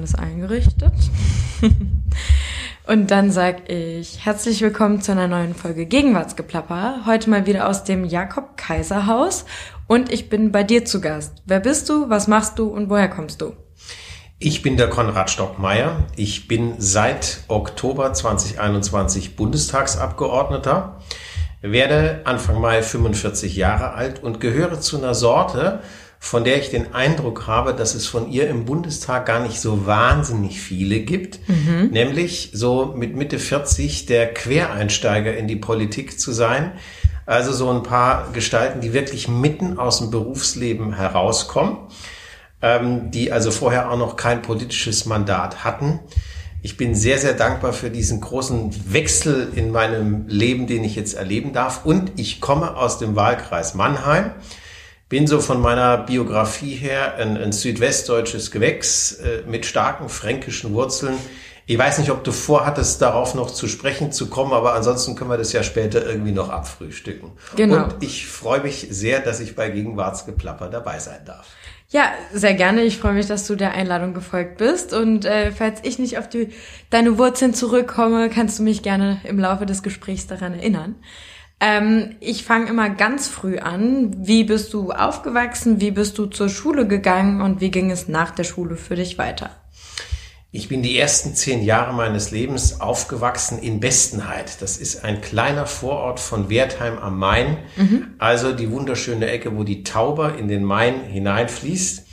alles eingerichtet. Und dann sag ich herzlich willkommen zu einer neuen Folge Gegenwartsgeplapper. Heute mal wieder aus dem Jakob Kaiser Haus und ich bin bei dir zu Gast. Wer bist du, was machst du und woher kommst du? Ich bin der Konrad Stockmeier. Ich bin seit Oktober 2021 Bundestagsabgeordneter, werde Anfang Mai 45 Jahre alt und gehöre zu einer Sorte, von der ich den Eindruck habe, dass es von ihr im Bundestag gar nicht so wahnsinnig viele gibt, mhm. nämlich so mit Mitte 40 der Quereinsteiger in die Politik zu sein. Also so ein paar Gestalten, die wirklich mitten aus dem Berufsleben herauskommen, ähm, die also vorher auch noch kein politisches Mandat hatten. Ich bin sehr, sehr dankbar für diesen großen Wechsel in meinem Leben, den ich jetzt erleben darf. Und ich komme aus dem Wahlkreis Mannheim bin so von meiner Biografie her ein, ein südwestdeutsches Gewächs äh, mit starken fränkischen Wurzeln. Ich weiß nicht, ob du vorhattest, darauf noch zu sprechen zu kommen, aber ansonsten können wir das ja später irgendwie noch abfrühstücken. Genau. Und ich freue mich sehr, dass ich bei Gegenwartsgeplapper dabei sein darf. Ja, sehr gerne. Ich freue mich, dass du der Einladung gefolgt bist. Und äh, falls ich nicht auf die, deine Wurzeln zurückkomme, kannst du mich gerne im Laufe des Gesprächs daran erinnern. Ähm, ich fange immer ganz früh an. Wie bist du aufgewachsen? Wie bist du zur Schule gegangen? Und wie ging es nach der Schule für dich weiter? Ich bin die ersten zehn Jahre meines Lebens aufgewachsen in Bestenheit. Das ist ein kleiner Vorort von Wertheim am Main, mhm. also die wunderschöne Ecke, wo die Tauber in den Main hineinfließt.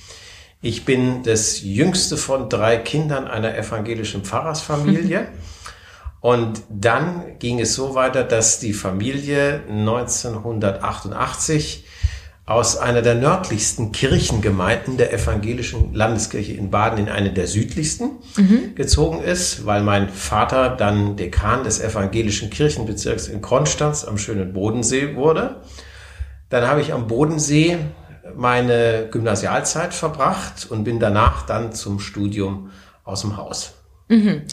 Ich bin das jüngste von drei Kindern einer evangelischen Pfarrersfamilie. Und dann ging es so weiter, dass die Familie 1988 aus einer der nördlichsten Kirchengemeinden der evangelischen Landeskirche in Baden in eine der südlichsten mhm. gezogen ist, weil mein Vater dann Dekan des evangelischen Kirchenbezirks in Konstanz am schönen Bodensee wurde. Dann habe ich am Bodensee meine Gymnasialzeit verbracht und bin danach dann zum Studium aus dem Haus. Mhm.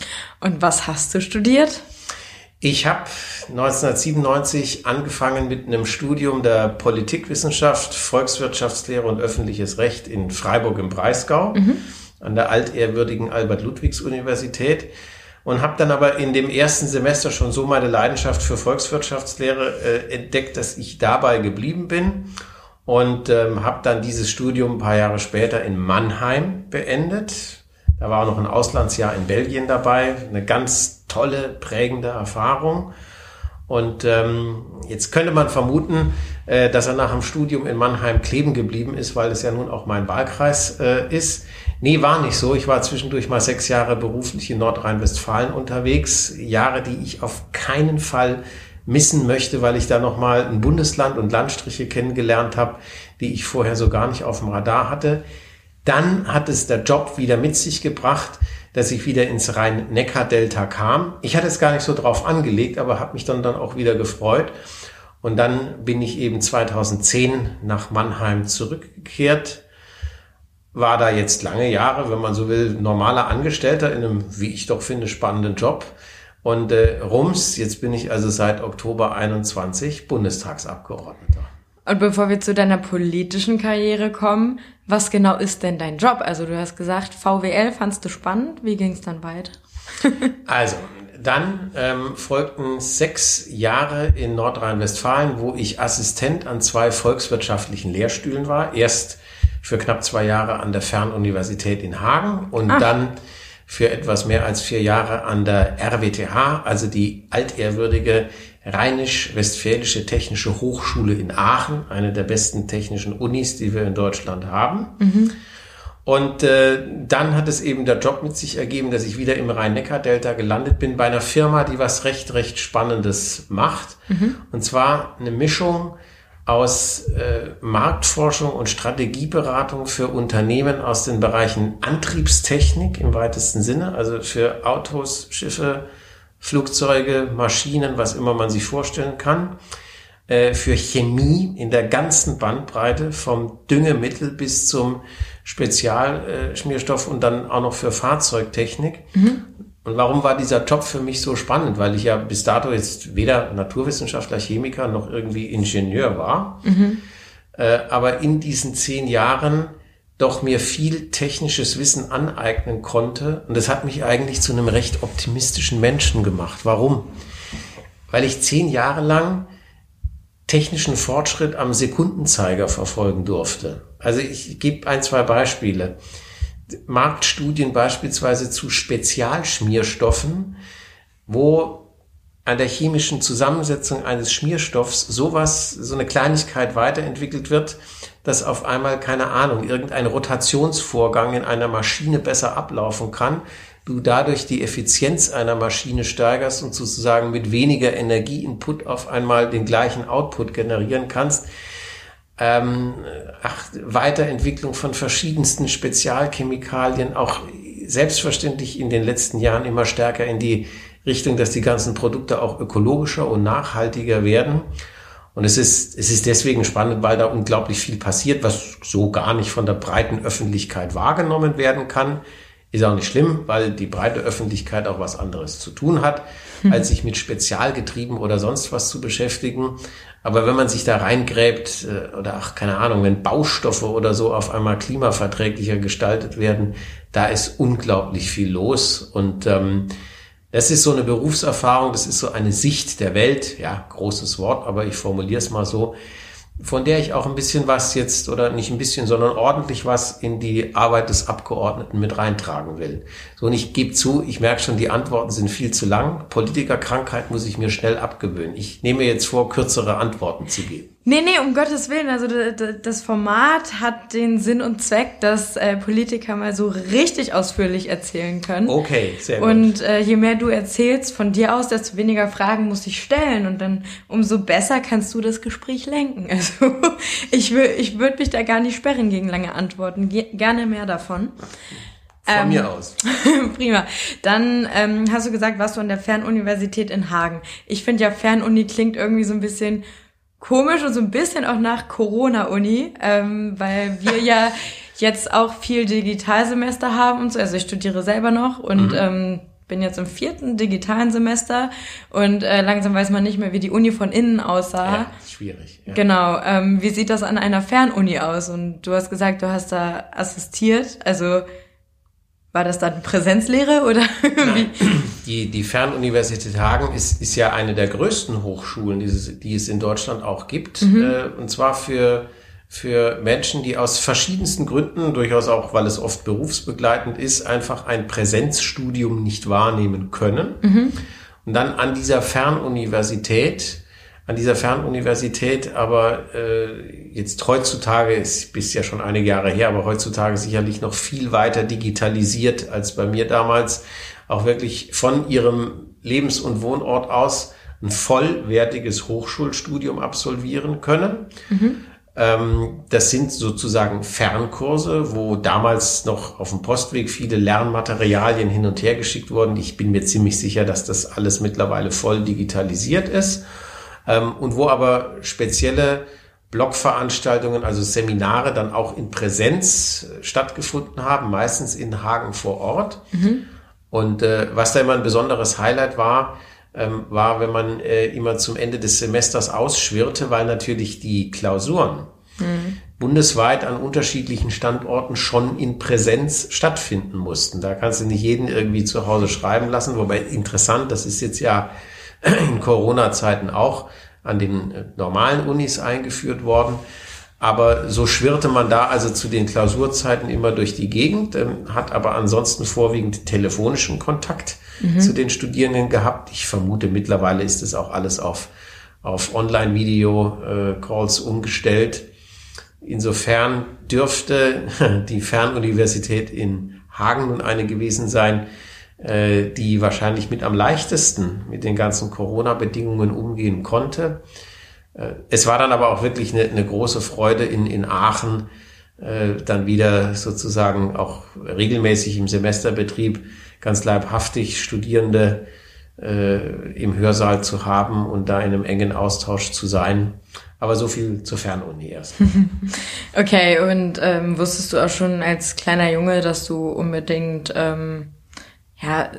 Und was hast du studiert? Ich habe 1997 angefangen mit einem Studium der Politikwissenschaft, Volkswirtschaftslehre und öffentliches Recht in Freiburg im Breisgau mhm. an der altehrwürdigen Albert-Ludwigs-Universität und habe dann aber in dem ersten Semester schon so meine Leidenschaft für Volkswirtschaftslehre äh, entdeckt, dass ich dabei geblieben bin und ähm, habe dann dieses Studium ein paar Jahre später in Mannheim beendet da war auch noch ein Auslandsjahr in Belgien dabei. Eine ganz tolle, prägende Erfahrung. Und ähm, jetzt könnte man vermuten, äh, dass er nach dem Studium in Mannheim kleben geblieben ist, weil es ja nun auch mein Wahlkreis äh, ist. Nee, war nicht so. Ich war zwischendurch mal sechs Jahre beruflich in Nordrhein-Westfalen unterwegs. Jahre, die ich auf keinen Fall missen möchte, weil ich da nochmal ein Bundesland und Landstriche kennengelernt habe, die ich vorher so gar nicht auf dem Radar hatte. Dann hat es der Job wieder mit sich gebracht, dass ich wieder ins Rhein-Neckar-Delta kam. Ich hatte es gar nicht so drauf angelegt, aber habe mich dann, dann auch wieder gefreut. Und dann bin ich eben 2010 nach Mannheim zurückgekehrt, war da jetzt lange Jahre, wenn man so will, normaler Angestellter in einem, wie ich doch finde, spannenden Job. Und äh, rums, jetzt bin ich also seit Oktober 21 Bundestagsabgeordneter. Und bevor wir zu deiner politischen Karriere kommen, was genau ist denn dein Job? Also du hast gesagt, VWL fandst du spannend. Wie ging es dann weiter? also, dann ähm, folgten sechs Jahre in Nordrhein-Westfalen, wo ich Assistent an zwei volkswirtschaftlichen Lehrstühlen war. Erst für knapp zwei Jahre an der Fernuniversität in Hagen und Ach. dann für etwas mehr als vier Jahre an der RWTH, also die altehrwürdige Rheinisch-Westfälische Technische Hochschule in Aachen, eine der besten technischen Unis, die wir in Deutschland haben. Mhm. Und äh, dann hat es eben der Job mit sich ergeben, dass ich wieder im Rhein-Neckar-Delta gelandet bin bei einer Firma, die was recht, recht Spannendes macht. Mhm. Und zwar eine Mischung aus äh, Marktforschung und Strategieberatung für Unternehmen aus den Bereichen Antriebstechnik im weitesten Sinne, also für Autos, Schiffe, Flugzeuge, Maschinen, was immer man sich vorstellen kann, äh, für Chemie in der ganzen Bandbreite vom Düngemittel bis zum Spezialschmierstoff und dann auch noch für Fahrzeugtechnik. Mhm. Und warum war dieser Job für mich so spannend? Weil ich ja bis dato jetzt weder Naturwissenschaftler, Chemiker noch irgendwie Ingenieur war. Mhm. Äh, aber in diesen zehn Jahren doch mir viel technisches Wissen aneignen konnte. Und das hat mich eigentlich zu einem recht optimistischen Menschen gemacht. Warum? Weil ich zehn Jahre lang technischen Fortschritt am Sekundenzeiger verfolgen durfte. Also ich gebe ein, zwei Beispiele. Marktstudien beispielsweise zu Spezialschmierstoffen, wo an der chemischen Zusammensetzung eines Schmierstoffs sowas, so eine Kleinigkeit weiterentwickelt wird, dass auf einmal, keine Ahnung, irgendein Rotationsvorgang in einer Maschine besser ablaufen kann, du dadurch die Effizienz einer Maschine steigerst und sozusagen mit weniger Energieinput auf einmal den gleichen Output generieren kannst. Ähm, ach, Weiterentwicklung von verschiedensten Spezialchemikalien, auch selbstverständlich in den letzten Jahren immer stärker in die Richtung, dass die ganzen Produkte auch ökologischer und nachhaltiger werden. Und es ist, es ist deswegen spannend, weil da unglaublich viel passiert, was so gar nicht von der breiten Öffentlichkeit wahrgenommen werden kann. Ist auch nicht schlimm, weil die breite Öffentlichkeit auch was anderes zu tun hat, hm. als sich mit Spezialgetrieben oder sonst was zu beschäftigen. Aber wenn man sich da reingräbt, äh, oder ach, keine Ahnung, wenn Baustoffe oder so auf einmal klimaverträglicher gestaltet werden, da ist unglaublich viel los. Und ähm, das ist so eine Berufserfahrung, das ist so eine Sicht der Welt, ja, großes Wort, aber ich formuliere es mal so, von der ich auch ein bisschen was jetzt, oder nicht ein bisschen, sondern ordentlich was in die Arbeit des Abgeordneten mit reintragen will. So, und ich gebe zu, ich merke schon, die Antworten sind viel zu lang. Politikerkrankheit muss ich mir schnell abgewöhnen. Ich nehme jetzt vor, kürzere Antworten zu geben. Nee, nee, um Gottes Willen. Also das Format hat den Sinn und Zweck, dass äh, Politiker mal so richtig ausführlich erzählen können. Okay, sehr gut. Und äh, je mehr du erzählst von dir aus, desto weniger Fragen muss ich stellen. Und dann umso besser kannst du das Gespräch lenken. Also ich, will, ich würde mich da gar nicht sperren gegen lange Antworten. Ge gerne mehr davon. Von ähm, mir aus. prima. Dann ähm, hast du gesagt, warst du an der Fernuniversität in Hagen. Ich finde ja, Fernuni klingt irgendwie so ein bisschen komisch und so ein bisschen auch nach Corona-Uni, ähm, weil wir ja jetzt auch viel Digitalsemester haben und so. Also ich studiere selber noch und mhm. ähm, bin jetzt im vierten digitalen Semester und äh, langsam weiß man nicht mehr, wie die Uni von innen aussah. Ja, schwierig. Ja. Genau. Ähm, wie sieht das an einer Fernuni aus? Und du hast gesagt, du hast da assistiert. Also war das dann Präsenzlehre oder wie? Die, die Fernuniversität Hagen ist, ist ja eine der größten Hochschulen, die es, die es in Deutschland auch gibt. Mhm. Äh, und zwar für, für Menschen, die aus verschiedensten Gründen, durchaus auch, weil es oft berufsbegleitend ist, einfach ein Präsenzstudium nicht wahrnehmen können. Mhm. Und dann an dieser Fernuniversität an dieser Fernuniversität, aber äh, jetzt heutzutage, ist bis ja schon einige Jahre her, aber heutzutage sicherlich noch viel weiter digitalisiert als bei mir damals, auch wirklich von ihrem Lebens- und Wohnort aus ein vollwertiges Hochschulstudium absolvieren können. Mhm. Ähm, das sind sozusagen Fernkurse, wo damals noch auf dem Postweg viele Lernmaterialien hin und her geschickt wurden. Ich bin mir ziemlich sicher, dass das alles mittlerweile voll digitalisiert ist ähm, und wo aber spezielle Blogveranstaltungen, also Seminare dann auch in Präsenz äh, stattgefunden haben, meistens in Hagen vor Ort. Mhm. Und äh, was da immer ein besonderes Highlight war, ähm, war, wenn man äh, immer zum Ende des Semesters ausschwirrte, weil natürlich die Klausuren mhm. bundesweit an unterschiedlichen Standorten schon in Präsenz stattfinden mussten. Da kannst du nicht jeden irgendwie zu Hause schreiben lassen, wobei interessant, das ist jetzt ja in Corona-Zeiten auch an den äh, normalen Unis eingeführt worden. Aber so schwirrte man da also zu den Klausurzeiten immer durch die Gegend, ähm, hat aber ansonsten vorwiegend telefonischen Kontakt mhm. zu den Studierenden gehabt. Ich vermute, mittlerweile ist es auch alles auf, auf Online-Video-Calls umgestellt. Insofern dürfte die Fernuniversität in Hagen nun eine gewesen sein, äh, die wahrscheinlich mit am leichtesten mit den ganzen Corona-Bedingungen umgehen konnte. Äh, es war dann aber auch wirklich eine, eine große Freude in, in Aachen, äh, dann wieder sozusagen auch regelmäßig im Semesterbetrieb ganz leibhaftig Studierende im Hörsaal zu haben und da in einem engen Austausch zu sein. Aber so viel zur Fernuni erst. okay, und ähm, wusstest du auch schon als kleiner Junge, dass du unbedingt ähm, ja,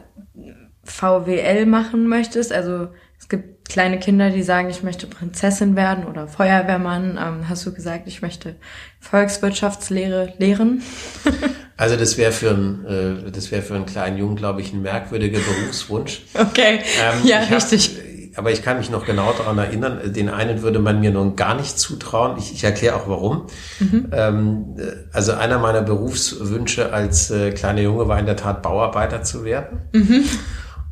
VWL machen möchtest. Also es gibt kleine Kinder, die sagen, ich möchte Prinzessin werden oder Feuerwehrmann. Ähm, hast du gesagt, ich möchte Volkswirtschaftslehre lehren? also das wäre für ein, äh, das wäre für einen kleinen Jungen, glaube ich, ein merkwürdiger Berufswunsch. Okay. Ähm, ja, richtig. Hab, aber ich kann mich noch genau daran erinnern, den einen würde man mir nun gar nicht zutrauen. Ich, ich erkläre auch warum. Mhm. Ähm, also einer meiner Berufswünsche als äh, kleiner Junge war in der Tat Bauarbeiter zu werden. Mhm.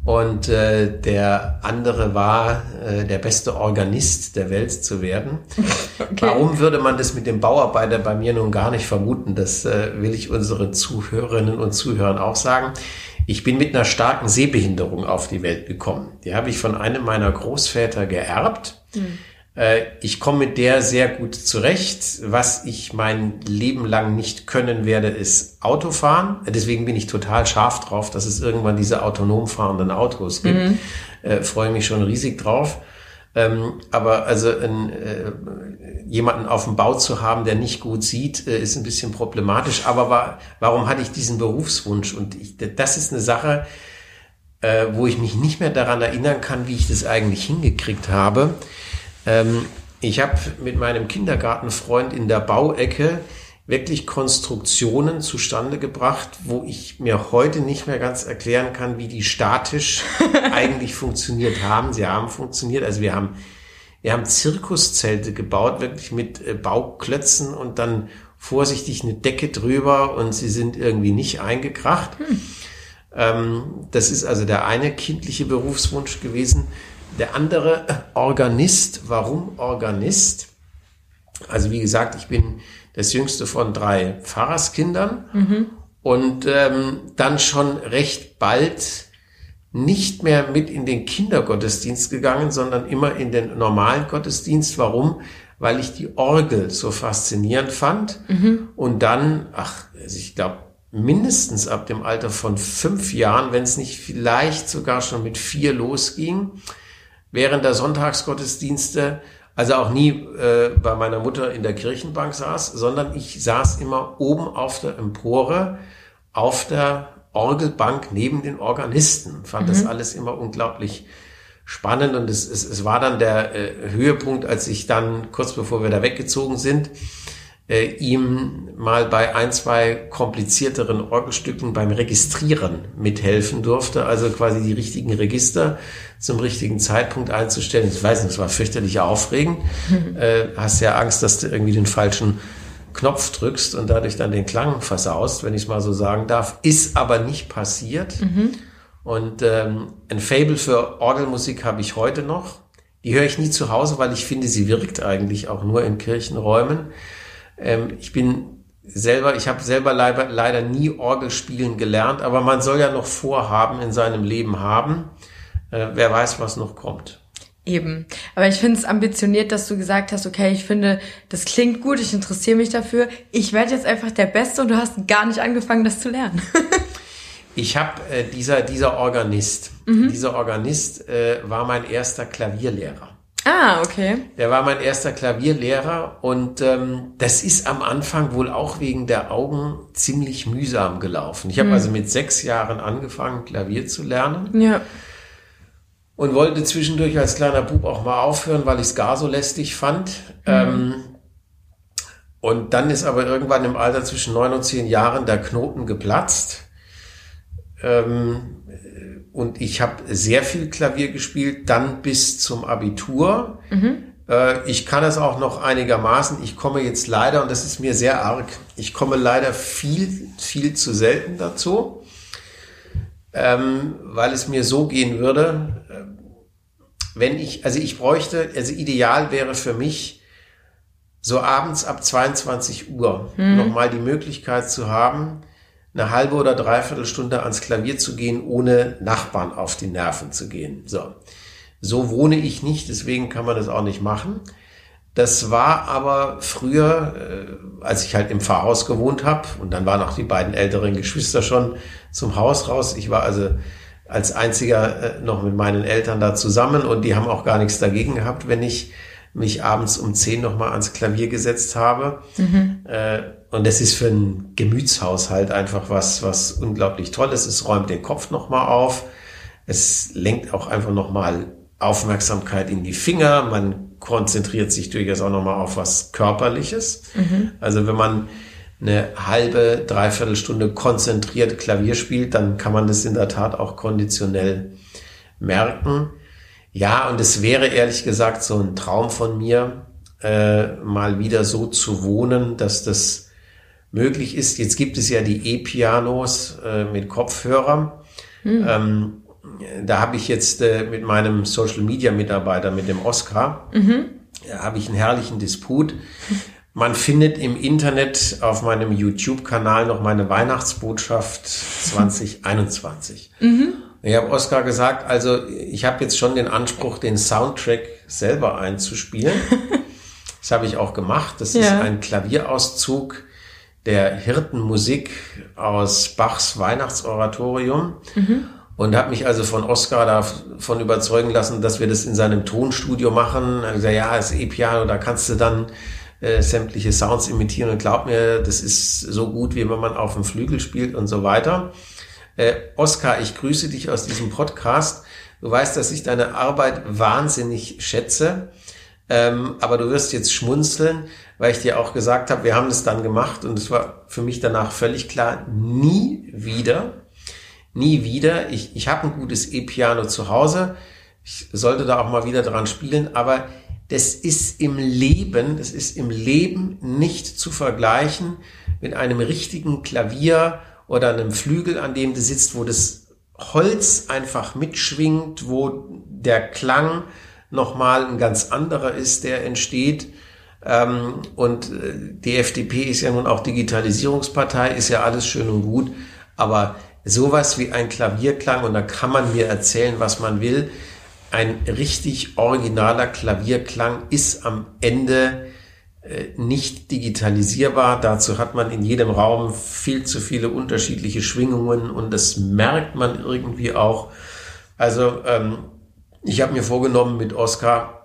Und äh, der andere war, äh, der beste Organist der Welt zu werden. Okay. Warum würde man das mit dem Bauarbeiter bei mir nun gar nicht vermuten? Das äh, will ich unseren Zuhörerinnen und Zuhörern auch sagen. Ich bin mit einer starken Sehbehinderung auf die Welt gekommen. Die habe ich von einem meiner Großväter geerbt. Mhm. Ich komme mit der sehr gut zurecht. Was ich mein Leben lang nicht können werde, ist Autofahren. Deswegen bin ich total scharf drauf, dass es irgendwann diese autonom fahrenden Autos gibt. Mhm. Äh, freue mich schon riesig drauf. Ähm, aber also ein, äh, jemanden auf dem Bau zu haben, der nicht gut sieht, äh, ist ein bisschen problematisch. Aber war, warum hatte ich diesen Berufswunsch? Und ich, das ist eine Sache, äh, wo ich mich nicht mehr daran erinnern kann, wie ich das eigentlich hingekriegt habe. Ähm, ich habe mit meinem Kindergartenfreund in der Bauecke wirklich Konstruktionen zustande gebracht, wo ich mir heute nicht mehr ganz erklären kann, wie die statisch eigentlich funktioniert haben. Sie haben funktioniert. Also wir haben, wir haben Zirkuszelte gebaut, wirklich mit äh, Bauklötzen und dann vorsichtig eine Decke drüber und sie sind irgendwie nicht eingekracht. Hm. Ähm, das ist also der eine kindliche Berufswunsch gewesen. Der andere Organist. Warum Organist? Also wie gesagt, ich bin das jüngste von drei Pfarrerskindern mhm. und ähm, dann schon recht bald nicht mehr mit in den Kindergottesdienst gegangen, sondern immer in den normalen Gottesdienst. Warum? Weil ich die Orgel so faszinierend fand. Mhm. Und dann, ach, also ich glaube, mindestens ab dem Alter von fünf Jahren, wenn es nicht vielleicht sogar schon mit vier losging, während der Sonntagsgottesdienste, also auch nie äh, bei meiner Mutter in der Kirchenbank saß, sondern ich saß immer oben auf der Empore, auf der Orgelbank neben den Organisten. Fand mhm. das alles immer unglaublich spannend und es, es, es war dann der äh, Höhepunkt, als ich dann kurz bevor wir da weggezogen sind, äh, ihm mal bei ein, zwei komplizierteren Orgelstücken beim Registrieren mithelfen durfte, also quasi die richtigen Register zum richtigen Zeitpunkt einzustellen. Ich weiß nicht, es war fürchterlich aufregend. Äh, hast ja Angst, dass du irgendwie den falschen Knopf drückst und dadurch dann den Klang versaust, wenn ich es mal so sagen darf. Ist aber nicht passiert. Mhm. Und ähm, ein Fable für Orgelmusik habe ich heute noch. Die höre ich nie zu Hause, weil ich finde, sie wirkt eigentlich auch nur in Kirchenräumen. Ähm, ich bin selber, ich habe selber leider, leider nie Orgel spielen gelernt, aber man soll ja noch Vorhaben in seinem Leben haben. Äh, wer weiß, was noch kommt. Eben. Aber ich finde es ambitioniert, dass du gesagt hast, okay, ich finde, das klingt gut, ich interessiere mich dafür. Ich werde jetzt einfach der Beste und du hast gar nicht angefangen, das zu lernen. ich habe äh, dieser dieser Organist, mhm. dieser Organist äh, war mein erster Klavierlehrer. Ah, okay. Der war mein erster Klavierlehrer und ähm, das ist am Anfang wohl auch wegen der Augen ziemlich mühsam gelaufen. Ich habe mhm. also mit sechs Jahren angefangen, Klavier zu lernen. Ja. Und wollte zwischendurch als kleiner Bub auch mal aufhören, weil ich es gar so lästig fand. Mhm. Ähm, und dann ist aber irgendwann im Alter zwischen neun und zehn Jahren der Knoten geplatzt. Ähm, und ich habe sehr viel Klavier gespielt, dann bis zum Abitur. Mhm. Äh, ich kann es auch noch einigermaßen. Ich komme jetzt leider, und das ist mir sehr arg, ich komme leider viel, viel zu selten dazu, ähm, weil es mir so gehen würde, äh, wenn ich, also ich bräuchte, also ideal wäre für mich, so abends ab 22 Uhr mhm. nochmal die Möglichkeit zu haben, eine halbe oder dreiviertel Stunde ans Klavier zu gehen, ohne Nachbarn auf die Nerven zu gehen. So. So wohne ich nicht, deswegen kann man das auch nicht machen. Das war aber früher, äh, als ich halt im Pfarrhaus gewohnt habe, und dann waren auch die beiden älteren Geschwister schon zum Haus raus. Ich war also als einziger äh, noch mit meinen Eltern da zusammen und die haben auch gar nichts dagegen gehabt, wenn ich mich abends um zehn nochmal ans Klavier gesetzt habe. Mhm. Äh, und das ist für ein Gemütshaushalt einfach was, was unglaublich toll ist. Es räumt den Kopf nochmal auf. Es lenkt auch einfach nochmal Aufmerksamkeit in die Finger, man konzentriert sich durchaus auch nochmal auf was Körperliches. Mhm. Also wenn man eine halbe, dreiviertel Stunde konzentriert Klavier spielt, dann kann man das in der Tat auch konditionell merken. Ja, und es wäre ehrlich gesagt so ein Traum von mir, äh, mal wieder so zu wohnen, dass das möglich ist. Jetzt gibt es ja die E-Pianos äh, mit Kopfhörern. Mhm. Ähm, da habe ich jetzt äh, mit meinem Social Media Mitarbeiter, mit dem Oscar, mhm. habe ich einen herrlichen Disput. Man findet im Internet auf meinem YouTube-Kanal noch meine Weihnachtsbotschaft 2021. Mhm. Ich habe Oscar gesagt, also ich habe jetzt schon den Anspruch, den Soundtrack selber einzuspielen. das habe ich auch gemacht. Das ja. ist ein Klavierauszug der Hirtenmusik aus Bachs Weihnachtsoratorium. Mhm. Und habe mich also von Oscar davon überzeugen lassen, dass wir das in seinem Tonstudio machen. Er gesagt, ja, das E-Piano, da kannst du dann äh, sämtliche Sounds imitieren und glaub mir, das ist so gut, wie wenn man auf dem Flügel spielt und so weiter. Äh, Oscar, ich grüße dich aus diesem Podcast. Du weißt, dass ich deine Arbeit wahnsinnig schätze. Ähm, aber du wirst jetzt schmunzeln, weil ich dir auch gesagt habe, wir haben es dann gemacht und es war für mich danach völlig klar, nie wieder, nie wieder. Ich, ich habe ein gutes E-Piano zu Hause. Ich sollte da auch mal wieder dran spielen, aber das ist im Leben, das ist im Leben nicht zu vergleichen mit einem richtigen Klavier oder einem Flügel, an dem du sitzt, wo das Holz einfach mitschwingt, wo der Klang nochmal ein ganz anderer ist, der entsteht. Ähm, und äh, die FDP ist ja nun auch Digitalisierungspartei, ist ja alles schön und gut, aber sowas wie ein Klavierklang, und da kann man mir erzählen, was man will, ein richtig originaler Klavierklang ist am Ende nicht digitalisierbar. Dazu hat man in jedem Raum viel zu viele unterschiedliche Schwingungen und das merkt man irgendwie auch. Also ähm, ich habe mir vorgenommen mit Oscar,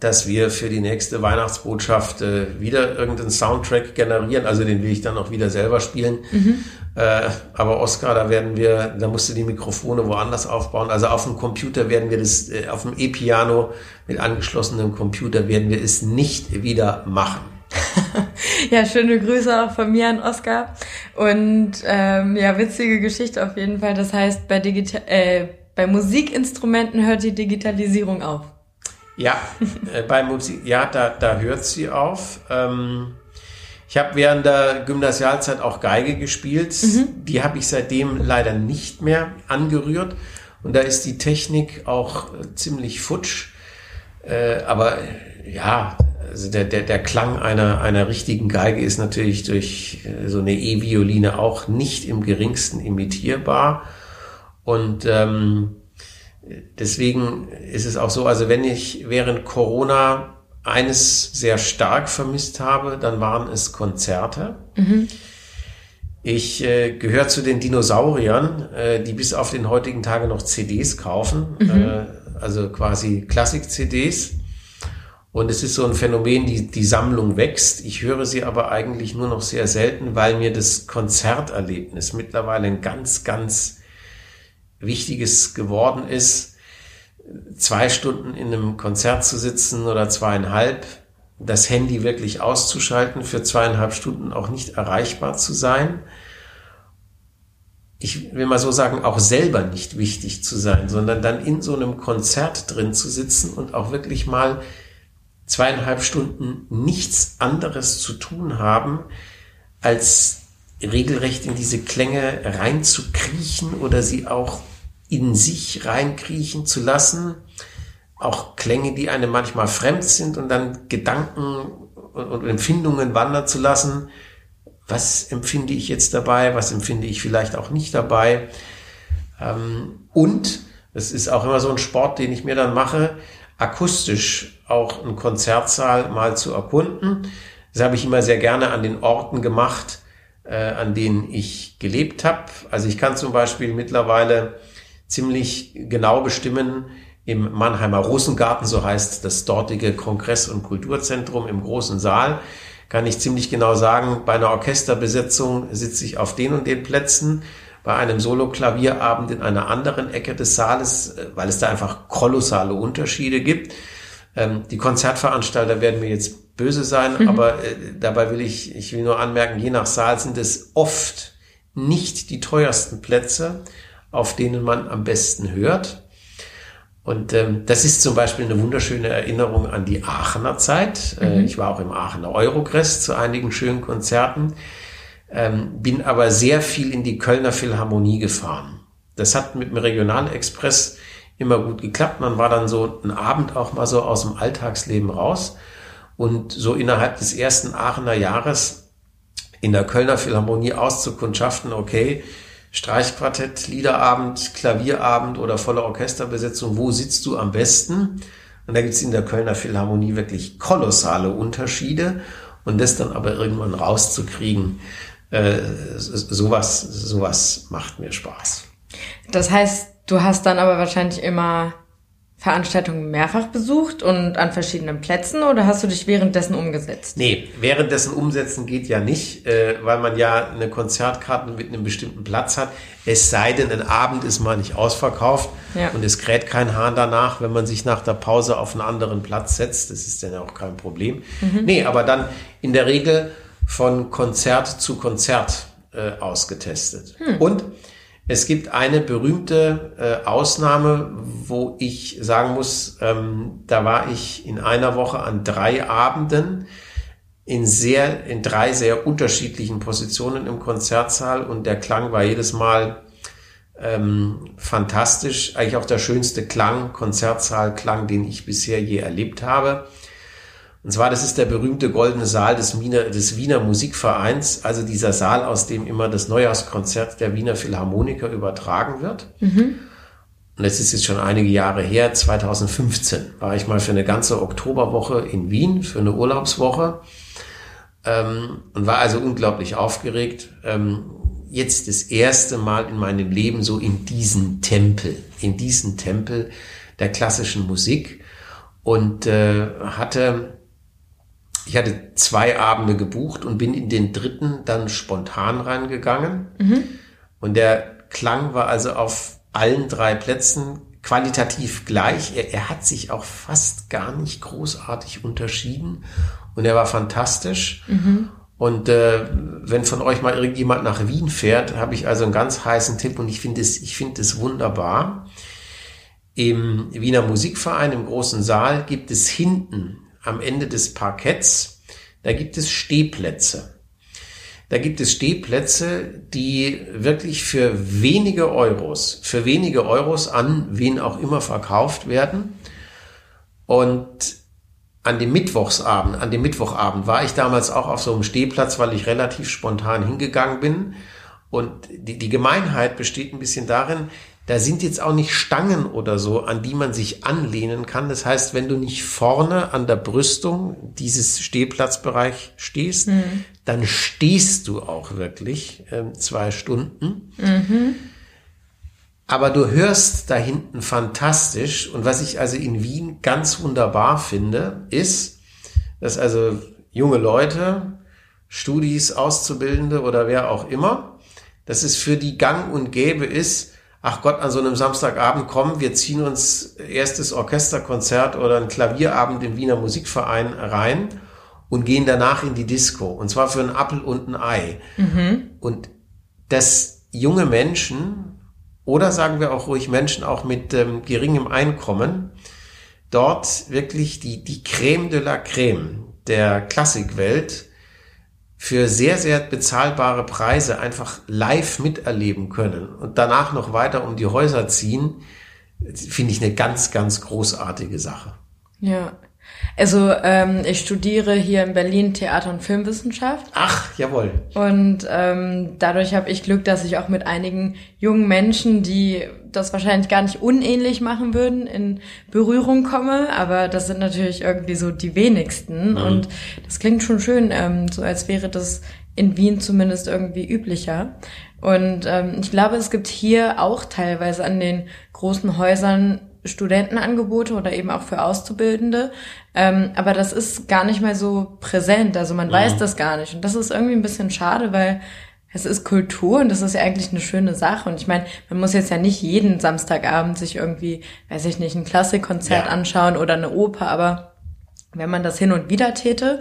dass wir für die nächste Weihnachtsbotschaft äh, wieder irgendeinen Soundtrack generieren. Also den will ich dann auch wieder selber spielen. Mhm. Äh, aber Oscar, da werden wir, da musst du die Mikrofone woanders aufbauen. Also auf dem Computer werden wir das, äh, auf dem E-Piano mit angeschlossenem Computer werden wir es nicht wieder machen. ja, schöne Grüße auch von mir an Oscar. Und ähm, ja, witzige Geschichte auf jeden Fall. Das heißt, bei Digital äh, bei Musikinstrumenten hört die Digitalisierung auf. Ja, äh, bei Musik, ja, da, da hört sie auf. Ähm, ich habe während der Gymnasialzeit auch Geige gespielt. Mhm. Die habe ich seitdem leider nicht mehr angerührt. Und da ist die Technik auch äh, ziemlich futsch. Äh, aber ja, also der, der, der Klang einer, einer richtigen Geige ist natürlich durch äh, so eine E-Violine auch nicht im geringsten imitierbar. Und ähm, deswegen ist es auch so, also wenn ich während Corona eines sehr stark vermisst habe, dann waren es Konzerte. Mhm. Ich äh, gehöre zu den Dinosauriern, äh, die bis auf den heutigen Tage noch CDs kaufen, mhm. äh, also quasi Klassik-CDs. Und es ist so ein Phänomen, die, die Sammlung wächst. Ich höre sie aber eigentlich nur noch sehr selten, weil mir das Konzerterlebnis mittlerweile ein ganz, ganz Wichtiges geworden ist, zwei Stunden in einem Konzert zu sitzen oder zweieinhalb, das Handy wirklich auszuschalten, für zweieinhalb Stunden auch nicht erreichbar zu sein. Ich will mal so sagen, auch selber nicht wichtig zu sein, sondern dann in so einem Konzert drin zu sitzen und auch wirklich mal zweieinhalb Stunden nichts anderes zu tun haben, als regelrecht in diese Klänge reinzukriechen oder sie auch in sich reinkriechen zu lassen. Auch Klänge, die einem manchmal fremd sind und dann Gedanken und Empfindungen wandern zu lassen. Was empfinde ich jetzt dabei? Was empfinde ich vielleicht auch nicht dabei? Ähm, und, das ist auch immer so ein Sport, den ich mir dann mache, akustisch auch einen Konzertsaal mal zu erkunden. Das habe ich immer sehr gerne an den Orten gemacht, äh, an denen ich gelebt habe. Also ich kann zum Beispiel mittlerweile ziemlich genau bestimmen im Mannheimer Rosengarten, so heißt das dortige Kongress- und Kulturzentrum im großen Saal, kann ich ziemlich genau sagen, bei einer Orchesterbesetzung sitze ich auf den und den Plätzen. bei einem Solo-Klavierabend in einer anderen Ecke des Saales, äh, weil es da einfach kolossale Unterschiede gibt. Ähm, die Konzertveranstalter werden mir jetzt böse sein, mhm. aber äh, dabei will ich, ich will nur anmerken, je nach Saal sind es oft nicht die teuersten Plätze, auf denen man am besten hört. Und ähm, das ist zum Beispiel eine wunderschöne Erinnerung an die Aachener Zeit. Äh, mhm. Äh, ich war auch im Aachener Eurogress zu einigen schönen Konzerten, ähm, bin aber sehr viel in die Kölner Philharmonie gefahren. Das hat mit dem Regionalexpress immer gut geklappt. Man war dann so einen Abend auch mal so aus dem Alltagsleben raus. Und so innerhalb des ersten Aachener Jahres in der Kölner Philharmonie auszukundschaften, okay, Streichquartett, Liederabend, Klavierabend oder volle Orchesterbesetzung, wo sitzt du am besten? Und da gibt's in der Kölner Philharmonie wirklich kolossale Unterschiede. Und das dann aber irgendwann rauszukriegen, äh, sowas, sowas macht mir Spaß. Das heißt, du hast dann aber wahrscheinlich immer Veranstaltungen mehrfach besucht und an verschiedenen Plätzen oder hast du dich währenddessen umgesetzt? Nee, währenddessen umsetzen geht ja nicht, äh, weil man ja eine Konzertkarte mit einem bestimmten Platz hat. Es sei denn, ein Abend ist mal nicht ausverkauft ja. und es kräht kein Hahn danach, wenn man sich nach der Pause auf einen anderen Platz setzt. Das ist dann ja auch kein Problem. Mhm. Nee, aber dann in der Regel von Konzert zu Konzert äh, ausgetestet. Hm. Und es gibt eine berühmte äh, Ausnahme, wo ich sagen muss, ähm, da war ich in einer Woche an drei Abenden in sehr, in drei sehr unterschiedlichen Positionen im Konzertsaal und der Klang war jedes Mal ähm, fantastisch. Eigentlich auch der schönste Klang, Konzertsaalklang, den ich bisher je erlebt habe. Und zwar, das ist der berühmte goldene Saal des Wiener, des Wiener Musikvereins, also dieser Saal, aus dem immer das Neujahrskonzert der Wiener Philharmoniker übertragen wird. Mhm. Und das ist jetzt schon einige Jahre her, 2015 war ich mal für eine ganze Oktoberwoche in Wien, für eine Urlaubswoche ähm, und war also unglaublich aufgeregt. Ähm, jetzt das erste Mal in meinem Leben so in diesen Tempel, in diesen Tempel der klassischen Musik und äh, hatte ich hatte zwei Abende gebucht und bin in den dritten dann spontan reingegangen. Mhm. Und der Klang war also auf allen drei Plätzen qualitativ gleich. Er, er, hat sich auch fast gar nicht großartig unterschieden und er war fantastisch. Mhm. Und äh, wenn von euch mal irgendjemand nach Wien fährt, habe ich also einen ganz heißen Tipp und ich finde es, ich finde es wunderbar. Im Wiener Musikverein im großen Saal gibt es hinten am Ende des Parketts, da gibt es Stehplätze. Da gibt es Stehplätze, die wirklich für wenige Euros, für wenige Euros an wen auch immer verkauft werden. Und an dem Mittwochsabend, an dem Mittwochabend war ich damals auch auf so einem Stehplatz, weil ich relativ spontan hingegangen bin. Und die, die Gemeinheit besteht ein bisschen darin, da sind jetzt auch nicht Stangen oder so, an die man sich anlehnen kann. Das heißt, wenn du nicht vorne an der Brüstung dieses Stehplatzbereich stehst, mhm. dann stehst du auch wirklich äh, zwei Stunden. Mhm. Aber du hörst da hinten fantastisch. Und was ich also in Wien ganz wunderbar finde, ist, dass also junge Leute, Studis, Auszubildende oder wer auch immer, dass es für die gang und gäbe ist, ach Gott, an so einem Samstagabend kommen, wir ziehen uns erstes Orchesterkonzert oder ein Klavierabend im Wiener Musikverein rein und gehen danach in die Disco. Und zwar für einen Appel und ein Ei. Mhm. Und dass junge Menschen oder sagen wir auch ruhig Menschen auch mit ähm, geringem Einkommen dort wirklich die, die Creme de la Creme der Klassikwelt für sehr, sehr bezahlbare Preise einfach live miterleben können und danach noch weiter um die Häuser ziehen, finde ich eine ganz, ganz großartige Sache. Ja. Also ähm, ich studiere hier in Berlin Theater- und Filmwissenschaft. Ach, jawohl. Und ähm, dadurch habe ich Glück, dass ich auch mit einigen jungen Menschen, die das wahrscheinlich gar nicht unähnlich machen würden, in Berührung komme. Aber das sind natürlich irgendwie so die wenigsten. Mhm. Und das klingt schon schön, ähm, so als wäre das in Wien zumindest irgendwie üblicher. Und ähm, ich glaube, es gibt hier auch teilweise an den großen Häusern Studentenangebote oder eben auch für Auszubildende. Ähm, aber das ist gar nicht mehr so präsent. Also man mhm. weiß das gar nicht. Und das ist irgendwie ein bisschen schade, weil es ist Kultur und das ist ja eigentlich eine schöne Sache. Und ich meine, man muss jetzt ja nicht jeden Samstagabend sich irgendwie, weiß ich nicht, ein Klassikkonzert ja. anschauen oder eine Oper, aber wenn man das hin und wieder täte,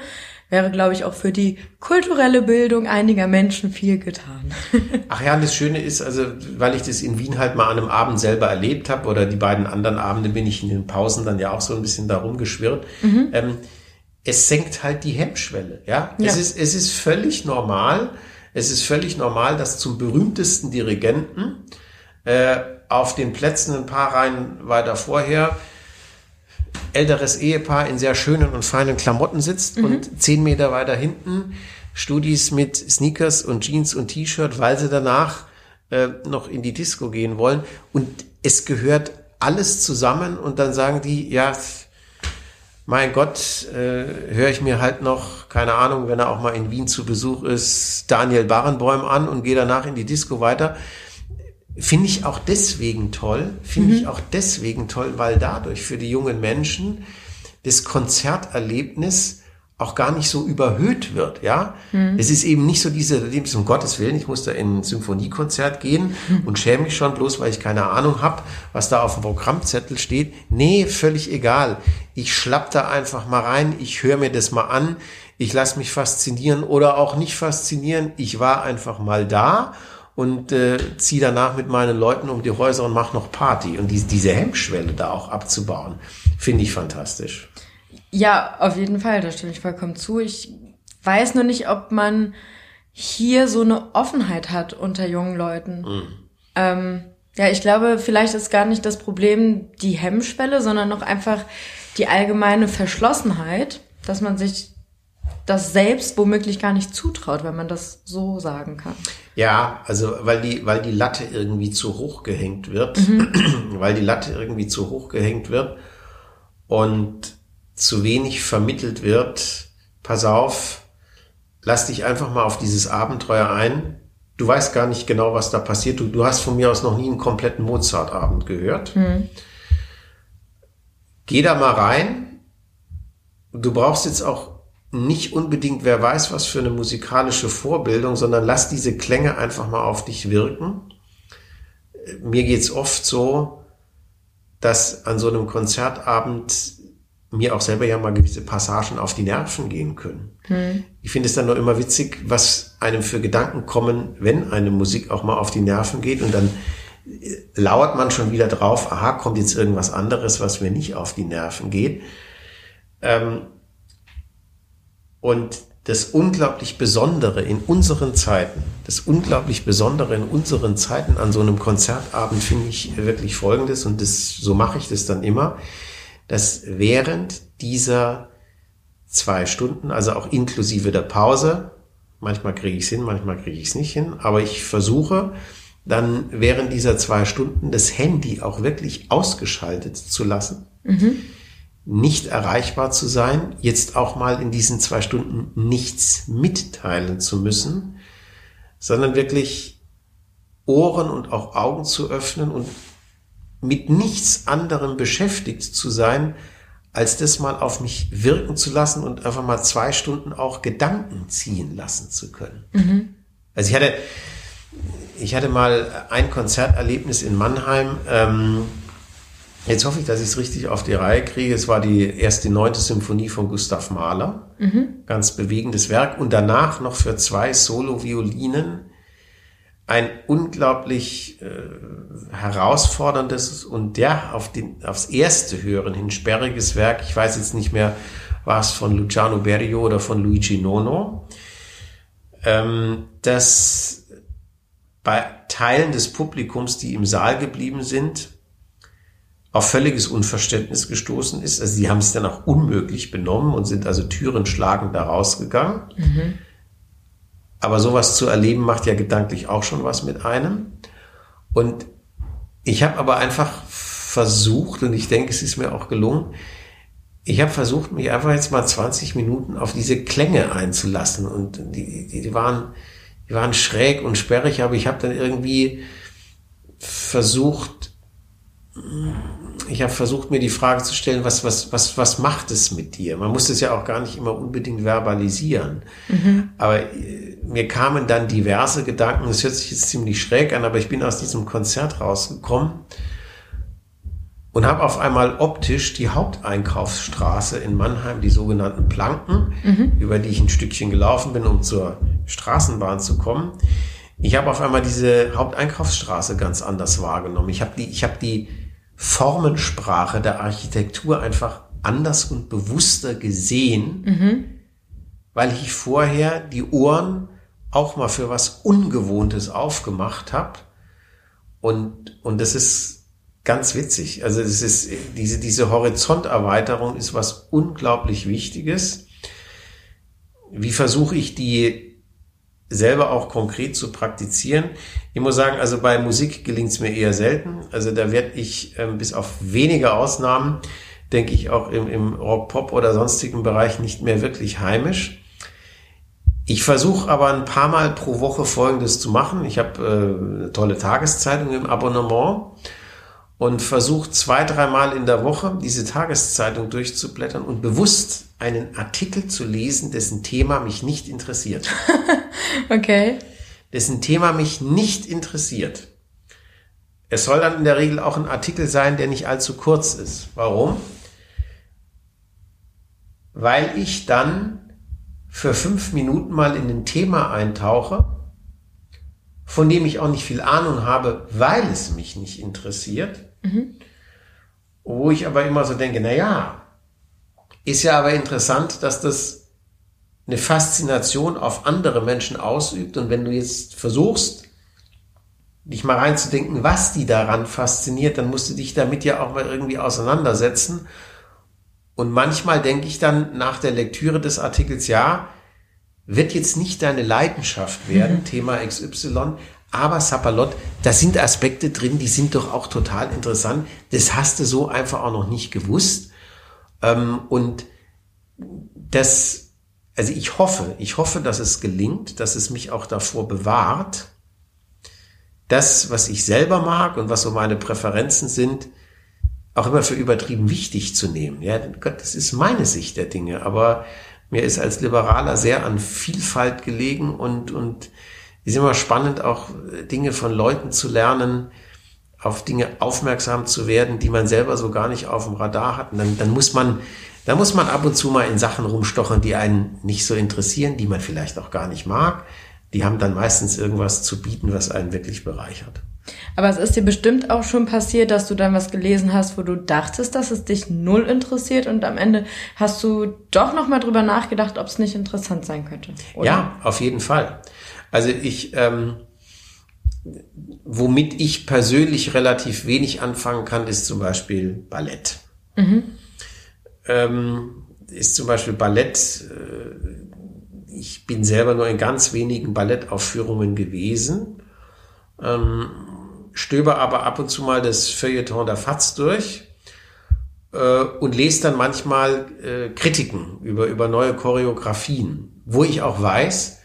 wäre, glaube ich, auch für die kulturelle Bildung einiger Menschen viel getan. Ach ja, das Schöne ist, also weil ich das in Wien halt mal an einem Abend selber erlebt habe oder die beiden anderen Abende bin ich in den Pausen dann ja auch so ein bisschen darum geschwirrt. Mhm. Ähm, es senkt halt die Hemmschwelle. Ja? ja, Es, ist, es ist völlig normal. Es ist völlig normal, dass zum berühmtesten Dirigenten äh, auf den Plätzen ein paar Reihen weiter vorher älteres Ehepaar in sehr schönen und feinen Klamotten sitzt mhm. und zehn Meter weiter hinten Studis mit Sneakers und Jeans und T-Shirt, weil sie danach äh, noch in die Disco gehen wollen. Und es gehört alles zusammen und dann sagen die, ja, mein Gott, äh, höre ich mir halt noch, keine Ahnung, wenn er auch mal in Wien zu Besuch ist, Daniel Barenbäum an und gehe danach in die Disco weiter. Finde ich auch deswegen toll, finde mhm. ich auch deswegen toll, weil dadurch für die jungen Menschen das Konzerterlebnis auch gar nicht so überhöht wird, ja. Mhm. Es ist eben nicht so diese, um Gottes Willen, ich muss da in ein Symphoniekonzert gehen mhm. und schäme mich schon bloß, weil ich keine Ahnung habe, was da auf dem Programmzettel steht. Nee, völlig egal. Ich schlapp da einfach mal rein, ich höre mir das mal an, ich lasse mich faszinieren oder auch nicht faszinieren. Ich war einfach mal da und äh, ziehe danach mit meinen Leuten um die Häuser und mache noch Party. Und die, diese Hemmschwelle da auch abzubauen, finde ich fantastisch. Ja, auf jeden Fall, da stimme ich vollkommen zu. Ich weiß nur nicht, ob man hier so eine Offenheit hat unter jungen Leuten. Mhm. Ähm, ja, ich glaube, vielleicht ist gar nicht das Problem die Hemmschwelle, sondern noch einfach die allgemeine Verschlossenheit, dass man sich das selbst womöglich gar nicht zutraut, wenn man das so sagen kann. Ja, also weil die, weil die Latte irgendwie zu hoch gehängt wird, mhm. weil die Latte irgendwie zu hoch gehängt wird und zu wenig vermittelt wird, pass auf, lass dich einfach mal auf dieses Abenteuer ein. Du weißt gar nicht genau, was da passiert. Du, du hast von mir aus noch nie einen kompletten Mozart-Abend gehört. Mhm. Geh da mal rein. Du brauchst jetzt auch nicht unbedingt, wer weiß, was für eine musikalische Vorbildung, sondern lass diese Klänge einfach mal auf dich wirken. Mir geht's oft so, dass an so einem Konzertabend mir auch selber ja mal gewisse Passagen auf die Nerven gehen können. Hm. Ich finde es dann nur immer witzig, was einem für Gedanken kommen, wenn eine Musik auch mal auf die Nerven geht und dann äh, lauert man schon wieder drauf, aha, kommt jetzt irgendwas anderes, was mir nicht auf die Nerven geht. Ähm, und das unglaublich Besondere in unseren Zeiten, das unglaublich Besondere in unseren Zeiten an so einem Konzertabend finde ich wirklich Folgendes und das, so mache ich das dann immer dass während dieser zwei Stunden, also auch inklusive der Pause, manchmal kriege ich es hin, manchmal kriege ich es nicht hin, aber ich versuche dann während dieser zwei Stunden das Handy auch wirklich ausgeschaltet zu lassen, mhm. nicht erreichbar zu sein, jetzt auch mal in diesen zwei Stunden nichts mitteilen zu müssen, sondern wirklich Ohren und auch Augen zu öffnen und mit nichts anderem beschäftigt zu sein, als das mal auf mich wirken zu lassen und einfach mal zwei Stunden auch Gedanken ziehen lassen zu können. Mhm. Also ich hatte, ich hatte mal ein Konzerterlebnis in Mannheim. Ähm, jetzt hoffe ich, dass ich es richtig auf die Reihe kriege. Es war die erste neunte Symphonie von Gustav Mahler. Mhm. Ganz bewegendes Werk. Und danach noch für zwei Solo-Violinen ein unglaublich äh, herausforderndes und ja, auf den, aufs erste Hören hin sperriges Werk. Ich weiß jetzt nicht mehr, war es von Luciano Berio oder von Luigi Nono, ähm, das bei Teilen des Publikums, die im Saal geblieben sind, auf völliges Unverständnis gestoßen ist. Also sie haben es dann auch unmöglich benommen und sind also Türen schlagend da rausgegangen. Mhm. Aber sowas zu erleben macht ja gedanklich auch schon was mit einem. Und ich habe aber einfach versucht, und ich denke, es ist mir auch gelungen, ich habe versucht, mich einfach jetzt mal 20 Minuten auf diese Klänge einzulassen. Und die, die, die, waren, die waren schräg und sperrig, aber ich habe dann irgendwie versucht, ich habe versucht, mir die Frage zu stellen, was, was, was, was macht es mit dir? Man muss es ja auch gar nicht immer unbedingt verbalisieren. Mhm. Aber äh, mir kamen dann diverse Gedanken, es hört sich jetzt ziemlich schräg an, aber ich bin aus diesem Konzert rausgekommen und habe auf einmal optisch die Haupteinkaufsstraße in Mannheim, die sogenannten Planken, mhm. über die ich ein Stückchen gelaufen bin, um zur Straßenbahn zu kommen. Ich habe auf einmal diese Haupteinkaufsstraße ganz anders wahrgenommen. Ich habe die, ich habe die Formensprache der Architektur einfach anders und bewusster gesehen, mhm. weil ich vorher die Ohren auch mal für was Ungewohntes aufgemacht habe. Und, und das ist ganz witzig. Also das ist, diese, diese Horizonterweiterung ist was unglaublich Wichtiges. Wie versuche ich die selber auch konkret zu praktizieren. Ich muss sagen, also bei Musik gelingt es mir eher selten. Also da werde ich ähm, bis auf wenige Ausnahmen, denke ich, auch im, im Rock-Pop oder sonstigen Bereich nicht mehr wirklich heimisch. Ich versuche aber ein paar Mal pro Woche Folgendes zu machen. Ich habe äh, eine tolle Tageszeitung im Abonnement und versuche zwei, dreimal in der Woche diese Tageszeitung durchzublättern und bewusst einen Artikel zu lesen, dessen Thema mich nicht interessiert. okay. Dessen Thema mich nicht interessiert. Es soll dann in der Regel auch ein Artikel sein, der nicht allzu kurz ist. Warum? Weil ich dann für fünf Minuten mal in ein Thema eintauche, von dem ich auch nicht viel Ahnung habe, weil es mich nicht interessiert. Mhm. Wo ich aber immer so denke, na ja, ist ja aber interessant, dass das eine Faszination auf andere Menschen ausübt. Und wenn du jetzt versuchst, dich mal reinzudenken, was die daran fasziniert, dann musst du dich damit ja auch mal irgendwie auseinandersetzen. Und manchmal denke ich dann nach der Lektüre des Artikels, ja, wird jetzt nicht deine Leidenschaft werden, mhm. Thema XY, aber Sapperlot, da sind Aspekte drin, die sind doch auch total interessant. Das hast du so einfach auch noch nicht gewusst. Ähm, und das, also ich hoffe, ich hoffe, dass es gelingt, dass es mich auch davor bewahrt, das, was ich selber mag und was so meine Präferenzen sind, auch immer für übertrieben wichtig zu nehmen. Ja, Gott, das ist meine Sicht der Dinge, aber mir ist als Liberaler sehr an Vielfalt gelegen und, und ist immer spannend, auch Dinge von Leuten zu lernen, auf Dinge aufmerksam zu werden, die man selber so gar nicht auf dem Radar hat. Und dann, dann muss man, da muss man ab und zu mal in Sachen rumstochern, die einen nicht so interessieren, die man vielleicht auch gar nicht mag. Die haben dann meistens irgendwas zu bieten, was einen wirklich bereichert. Aber es ist dir bestimmt auch schon passiert, dass du dann was gelesen hast, wo du dachtest, dass es dich null interessiert und am Ende hast du doch noch mal drüber nachgedacht, ob es nicht interessant sein könnte. Oder? Ja, auf jeden Fall. Also ich ähm, womit ich persönlich relativ wenig anfangen kann, ist zum Beispiel Ballett. Mhm. Ähm, ist zum Beispiel Ballett, äh, ich bin selber nur in ganz wenigen Ballettaufführungen gewesen, ähm, stöber aber ab und zu mal das Feuilleton der FAZ durch äh, und lese dann manchmal äh, Kritiken über, über neue Choreografien, wo ich auch weiß,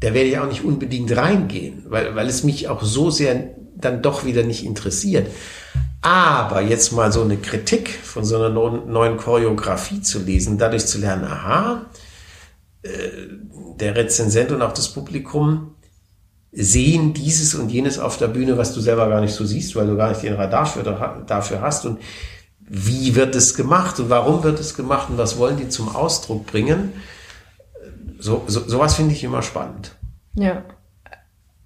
da werde ich auch nicht unbedingt reingehen, weil, weil es mich auch so sehr dann doch wieder nicht interessiert. Aber jetzt mal so eine Kritik von so einer neuen Choreografie zu lesen, dadurch zu lernen, aha, äh, der Rezensent und auch das Publikum sehen dieses und jenes auf der Bühne, was du selber gar nicht so siehst, weil du gar nicht den Radar für, dafür hast. Und wie wird es gemacht und warum wird es gemacht und was wollen die zum Ausdruck bringen? So, so, sowas finde ich immer spannend. Ja.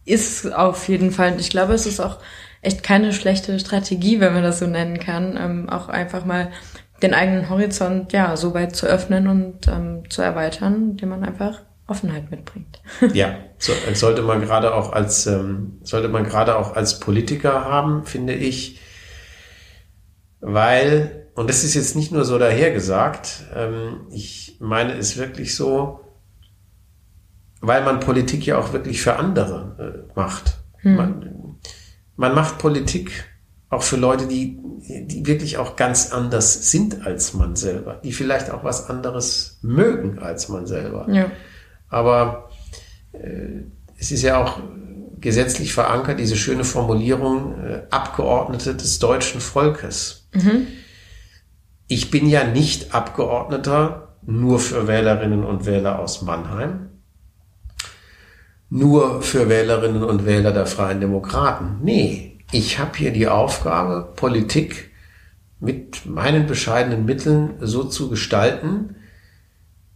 Ist auf jeden Fall. Ich glaube, es ist auch echt keine schlechte Strategie, wenn man das so nennen kann, ähm, auch einfach mal den eigenen Horizont ja so weit zu öffnen und ähm, zu erweitern, indem man einfach Offenheit mitbringt. ja, so, sollte man gerade auch als ähm, sollte man gerade auch als Politiker haben, finde ich, weil und das ist jetzt nicht nur so dahergesagt, ähm, ich meine es wirklich so, weil man Politik ja auch wirklich für andere äh, macht. Hm. Man, man macht Politik auch für Leute, die, die wirklich auch ganz anders sind als man selber, die vielleicht auch was anderes mögen als man selber. Ja. Aber äh, es ist ja auch gesetzlich verankert, diese schöne Formulierung, äh, Abgeordnete des deutschen Volkes. Mhm. Ich bin ja nicht Abgeordneter nur für Wählerinnen und Wähler aus Mannheim, nur für Wählerinnen und Wähler der Freien Demokraten. Nee, ich habe hier die Aufgabe, Politik mit meinen bescheidenen Mitteln so zu gestalten,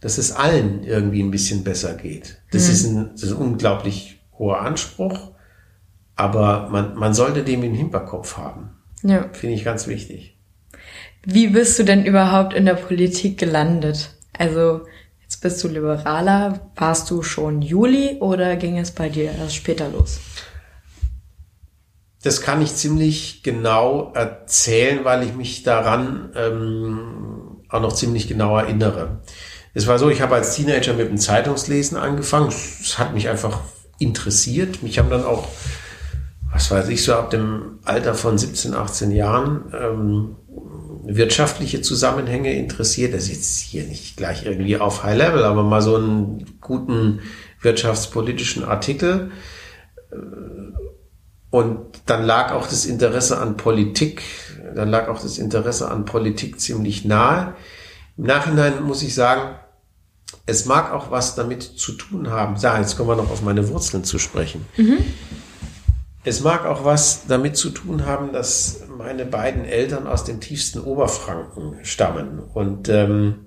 dass es allen irgendwie ein bisschen besser geht. Das, mhm. ist, ein, das ist ein unglaublich hoher Anspruch, aber man, man sollte dem im Hinterkopf haben. Ja. Finde ich ganz wichtig. Wie bist du denn überhaupt in der Politik gelandet? Also jetzt bist du Liberaler. Warst du schon Juli oder ging es bei dir erst später los? Das kann ich ziemlich genau erzählen, weil ich mich daran ähm, auch noch ziemlich genau erinnere. Es war so, ich habe als Teenager mit dem Zeitungslesen angefangen. Es hat mich einfach interessiert. Mich haben dann auch, was weiß ich, so ab dem Alter von 17, 18 Jahren ähm, wirtschaftliche Zusammenhänge interessiert. Das ist jetzt hier nicht gleich irgendwie auf High Level, aber mal so einen guten wirtschaftspolitischen Artikel. Und dann lag auch das Interesse an Politik, dann lag auch das Interesse an Politik ziemlich nahe. Im Nachhinein muss ich sagen, es mag auch was damit zu tun haben. Ja, jetzt kommen wir noch auf meine Wurzeln zu sprechen. Mhm. Es mag auch was damit zu tun haben, dass meine beiden Eltern aus dem tiefsten Oberfranken stammen und ähm,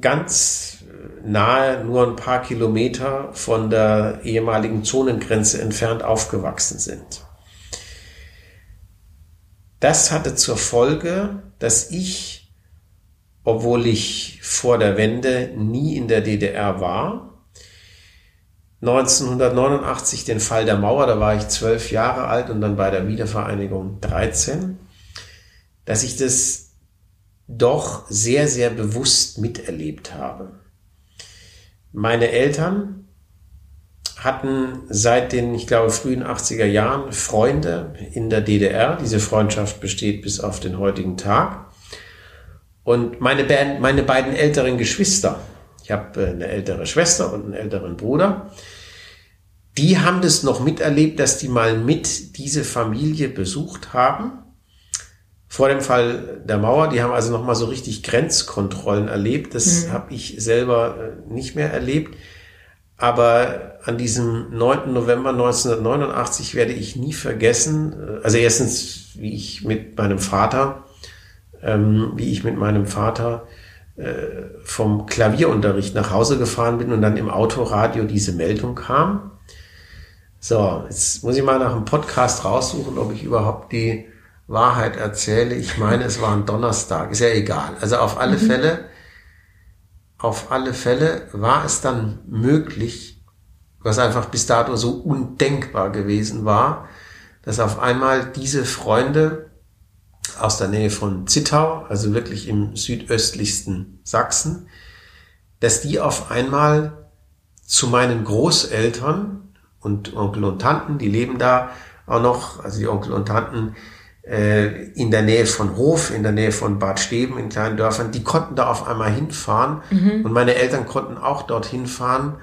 ganz nahe, nur ein paar Kilometer von der ehemaligen Zonengrenze entfernt aufgewachsen sind. Das hatte zur Folge, dass ich, obwohl ich vor der Wende nie in der DDR war, 1989 den Fall der Mauer, da war ich zwölf Jahre alt und dann bei der Wiedervereinigung 13, dass ich das doch sehr, sehr bewusst miterlebt habe. Meine Eltern hatten seit den, ich glaube, frühen 80er Jahren Freunde in der DDR. Diese Freundschaft besteht bis auf den heutigen Tag. Und meine, meine beiden älteren Geschwister, ich habe äh, eine ältere Schwester und einen älteren Bruder. Die haben das noch miterlebt, dass die mal mit diese Familie besucht haben. Vor dem Fall der Mauer, die haben also noch mal so richtig Grenzkontrollen erlebt. Das mhm. habe ich selber äh, nicht mehr erlebt. Aber an diesem 9. November 1989 werde ich nie vergessen, äh, also erstens, wie ich mit meinem Vater, ähm, wie ich mit meinem Vater vom Klavierunterricht nach Hause gefahren bin und dann im Autoradio diese Meldung kam. So, jetzt muss ich mal nach einem Podcast raussuchen, ob ich überhaupt die Wahrheit erzähle. Ich meine, es war ein Donnerstag, ist ja egal. Also auf alle mhm. Fälle, auf alle Fälle war es dann möglich, was einfach bis dato so undenkbar gewesen war, dass auf einmal diese Freunde aus der Nähe von Zittau, also wirklich im südöstlichsten Sachsen, dass die auf einmal zu meinen Großeltern und Onkel und Tanten, die leben da auch noch, also die Onkel und Tanten äh, in der Nähe von Hof, in der Nähe von Bad Steben, in kleinen Dörfern, die konnten da auf einmal hinfahren mhm. und meine Eltern konnten auch dorthin fahren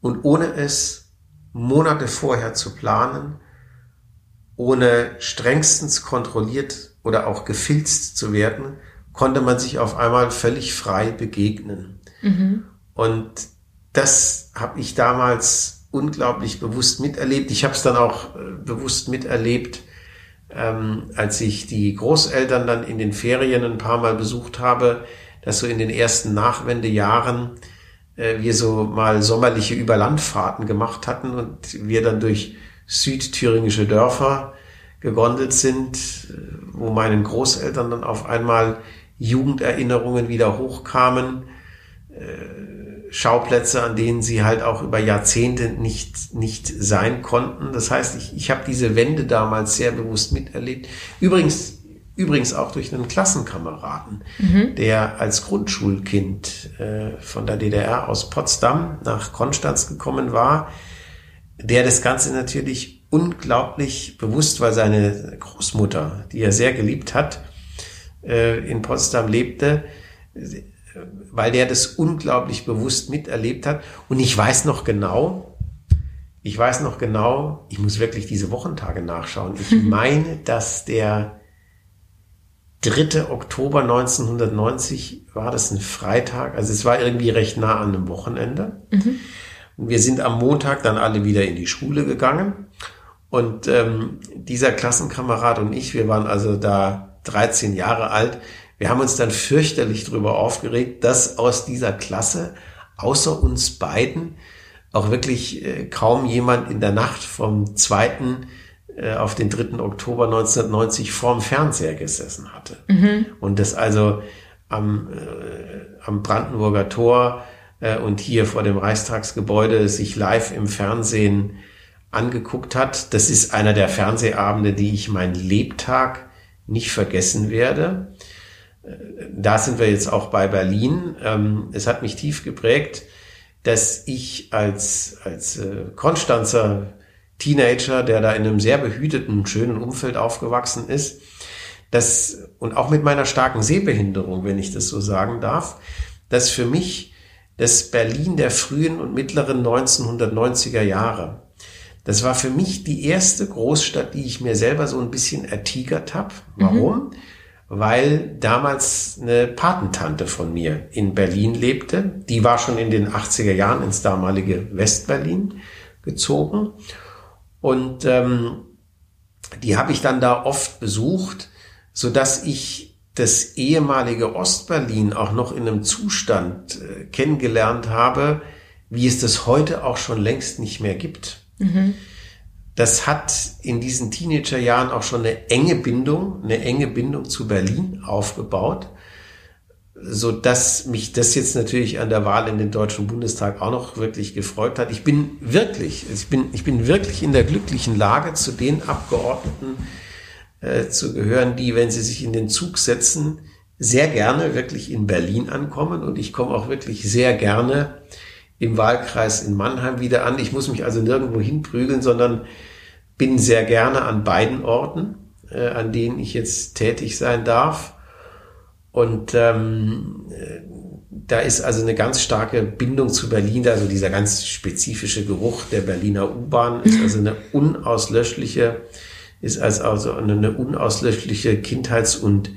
und ohne es Monate vorher zu planen, ohne strengstens kontrolliert oder auch gefilzt zu werden, konnte man sich auf einmal völlig frei begegnen. Mhm. Und das habe ich damals unglaublich bewusst miterlebt. Ich habe es dann auch äh, bewusst miterlebt, ähm, als ich die Großeltern dann in den Ferien ein paar Mal besucht habe, dass so in den ersten Nachwendejahren äh, wir so mal sommerliche Überlandfahrten gemacht hatten und wir dann durch südthüringische Dörfer gegondelt sind, wo meinen Großeltern dann auf einmal Jugenderinnerungen wieder hochkamen, äh, Schauplätze, an denen sie halt auch über Jahrzehnte nicht, nicht sein konnten. Das heißt, ich, ich habe diese Wende damals sehr bewusst miterlebt. Übrigens, übrigens auch durch einen Klassenkameraden, mhm. der als Grundschulkind äh, von der DDR aus Potsdam nach Konstanz gekommen war, der das Ganze natürlich unglaublich bewusst, weil seine Großmutter, die er sehr geliebt hat, äh, in Potsdam lebte, weil der das unglaublich bewusst miterlebt hat. Und ich weiß noch genau, ich weiß noch genau, ich muss wirklich diese Wochentage nachschauen. Ich meine, dass der 3. Oktober 1990 war das ein Freitag, also es war irgendwie recht nah an einem Wochenende. Mhm. Und wir sind am Montag dann alle wieder in die Schule gegangen. Und ähm, dieser Klassenkamerad und ich, wir waren also da 13 Jahre alt, wir haben uns dann fürchterlich darüber aufgeregt, dass aus dieser Klasse außer uns beiden auch wirklich äh, kaum jemand in der Nacht vom 2. Äh, auf den 3. Oktober 1990 vorm Fernseher gesessen hatte. Mhm. Und das also am, äh, am Brandenburger Tor äh, und hier vor dem Reichstagsgebäude sich live im Fernsehen angeguckt hat. Das ist einer der Fernsehabende, die ich mein Lebtag nicht vergessen werde. Äh, da sind wir jetzt auch bei Berlin. Ähm, es hat mich tief geprägt, dass ich als, als äh, Konstanzer Teenager, der da in einem sehr behüteten, schönen Umfeld aufgewachsen ist, das, und auch mit meiner starken Sehbehinderung, wenn ich das so sagen darf, dass für mich das Berlin der frühen und mittleren 1990er Jahre, das war für mich die erste Großstadt, die ich mir selber so ein bisschen ertigert habe. Warum? Mhm. Weil damals eine Patentante von mir in Berlin lebte. Die war schon in den 80er Jahren ins damalige Westberlin gezogen. Und ähm, die habe ich dann da oft besucht, so dass ich das ehemalige Ostberlin auch noch in einem Zustand äh, kennengelernt habe, wie es das heute auch schon längst nicht mehr gibt. Mhm. Das hat in diesen Teenagerjahren auch schon eine enge Bindung, eine enge Bindung zu Berlin aufgebaut so dass mich das jetzt natürlich an der Wahl in den Deutschen Bundestag auch noch wirklich gefreut hat. Ich bin wirklich, ich bin, ich bin wirklich in der glücklichen Lage, zu den Abgeordneten äh, zu gehören, die, wenn sie sich in den Zug setzen, sehr gerne wirklich in Berlin ankommen und ich komme auch wirklich sehr gerne im Wahlkreis in Mannheim wieder an. Ich muss mich also nirgendwo hinprügeln, sondern bin sehr gerne an beiden Orten, äh, an denen ich jetzt tätig sein darf. Und ähm, da ist also eine ganz starke Bindung zu Berlin, also dieser ganz spezifische Geruch der Berliner U-Bahn ist also eine unauslöschliche, ist also eine unauslöschliche Kindheits- und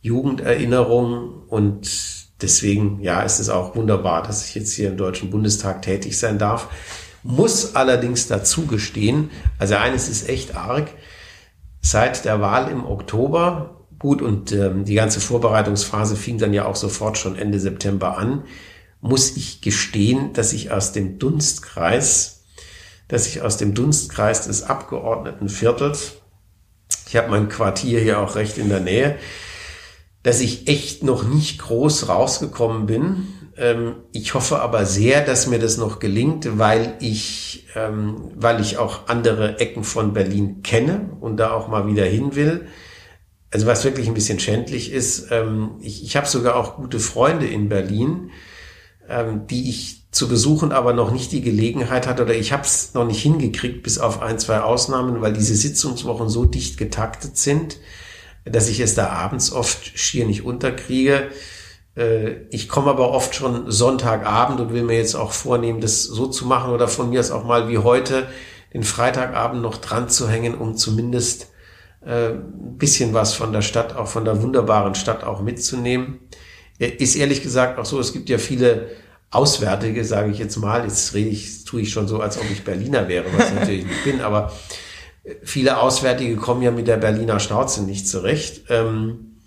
Jugenderinnerung und deswegen, ja, ist es auch wunderbar, dass ich jetzt hier im Deutschen Bundestag tätig sein darf. Muss allerdings dazu gestehen, also eines ist echt arg, seit der Wahl im Oktober Gut, und ähm, die ganze Vorbereitungsphase fing dann ja auch sofort schon Ende September an. Muss ich gestehen, dass ich aus dem Dunstkreis, dass ich aus dem Dunstkreis des Abgeordnetenviertels, ich habe mein Quartier hier auch recht in der Nähe, dass ich echt noch nicht groß rausgekommen bin. Ähm, ich hoffe aber sehr, dass mir das noch gelingt, weil ich, ähm, weil ich auch andere Ecken von Berlin kenne und da auch mal wieder hin will also was wirklich ein bisschen schändlich ist, ähm, ich, ich habe sogar auch gute Freunde in Berlin, ähm, die ich zu besuchen aber noch nicht die Gelegenheit hatte oder ich habe es noch nicht hingekriegt, bis auf ein, zwei Ausnahmen, weil diese Sitzungswochen so dicht getaktet sind, dass ich es da abends oft schier nicht unterkriege. Äh, ich komme aber oft schon Sonntagabend und will mir jetzt auch vornehmen, das so zu machen oder von mir aus auch mal wie heute den Freitagabend noch dran zu hängen, um zumindest äh, ein bisschen was von der Stadt, auch von der wunderbaren Stadt auch mitzunehmen. Ist ehrlich gesagt auch so, es gibt ja viele Auswärtige, sage ich jetzt mal. Jetzt rede ich, tue ich schon so, als ob ich Berliner wäre, was ich natürlich nicht bin, aber viele Auswärtige kommen ja mit der Berliner Schnauze nicht zurecht. Ähm,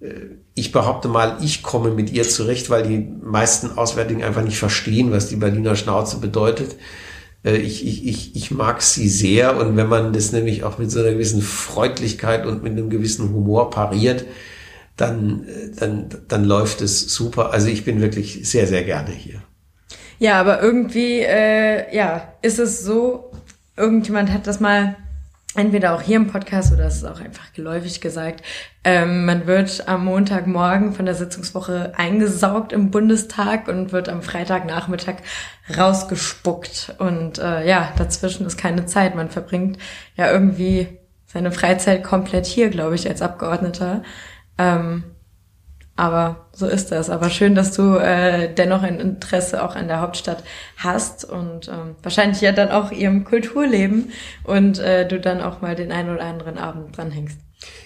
äh, ich behaupte mal, ich komme mit ihr zurecht, weil die meisten Auswärtigen einfach nicht verstehen, was die Berliner Schnauze bedeutet. Äh, ich, ich, ich, ich mag sie sehr und wenn man das nämlich auch mit so einer gewissen Freundlichkeit und mit einem gewissen Humor pariert, dann, äh, dann, dann läuft es super. Also ich bin wirklich sehr, sehr gerne hier. Ja, aber irgendwie, äh, ja, ist es so, irgendjemand hat das mal entweder auch hier im Podcast oder es ist auch einfach geläufig gesagt, ähm, man wird am Montagmorgen von der Sitzungswoche eingesaugt im Bundestag und wird am Freitagnachmittag rausgespuckt. Und äh, ja, dazwischen ist keine Zeit. Man verbringt ja irgendwie seine Freizeit komplett hier, glaube ich, als Abgeordneter. Ähm, Aber so ist das. Aber schön, dass du äh, dennoch ein Interesse auch an der Hauptstadt hast und ähm, wahrscheinlich ja dann auch ihrem Kulturleben und äh, du dann auch mal den einen oder anderen Abend dranhängst.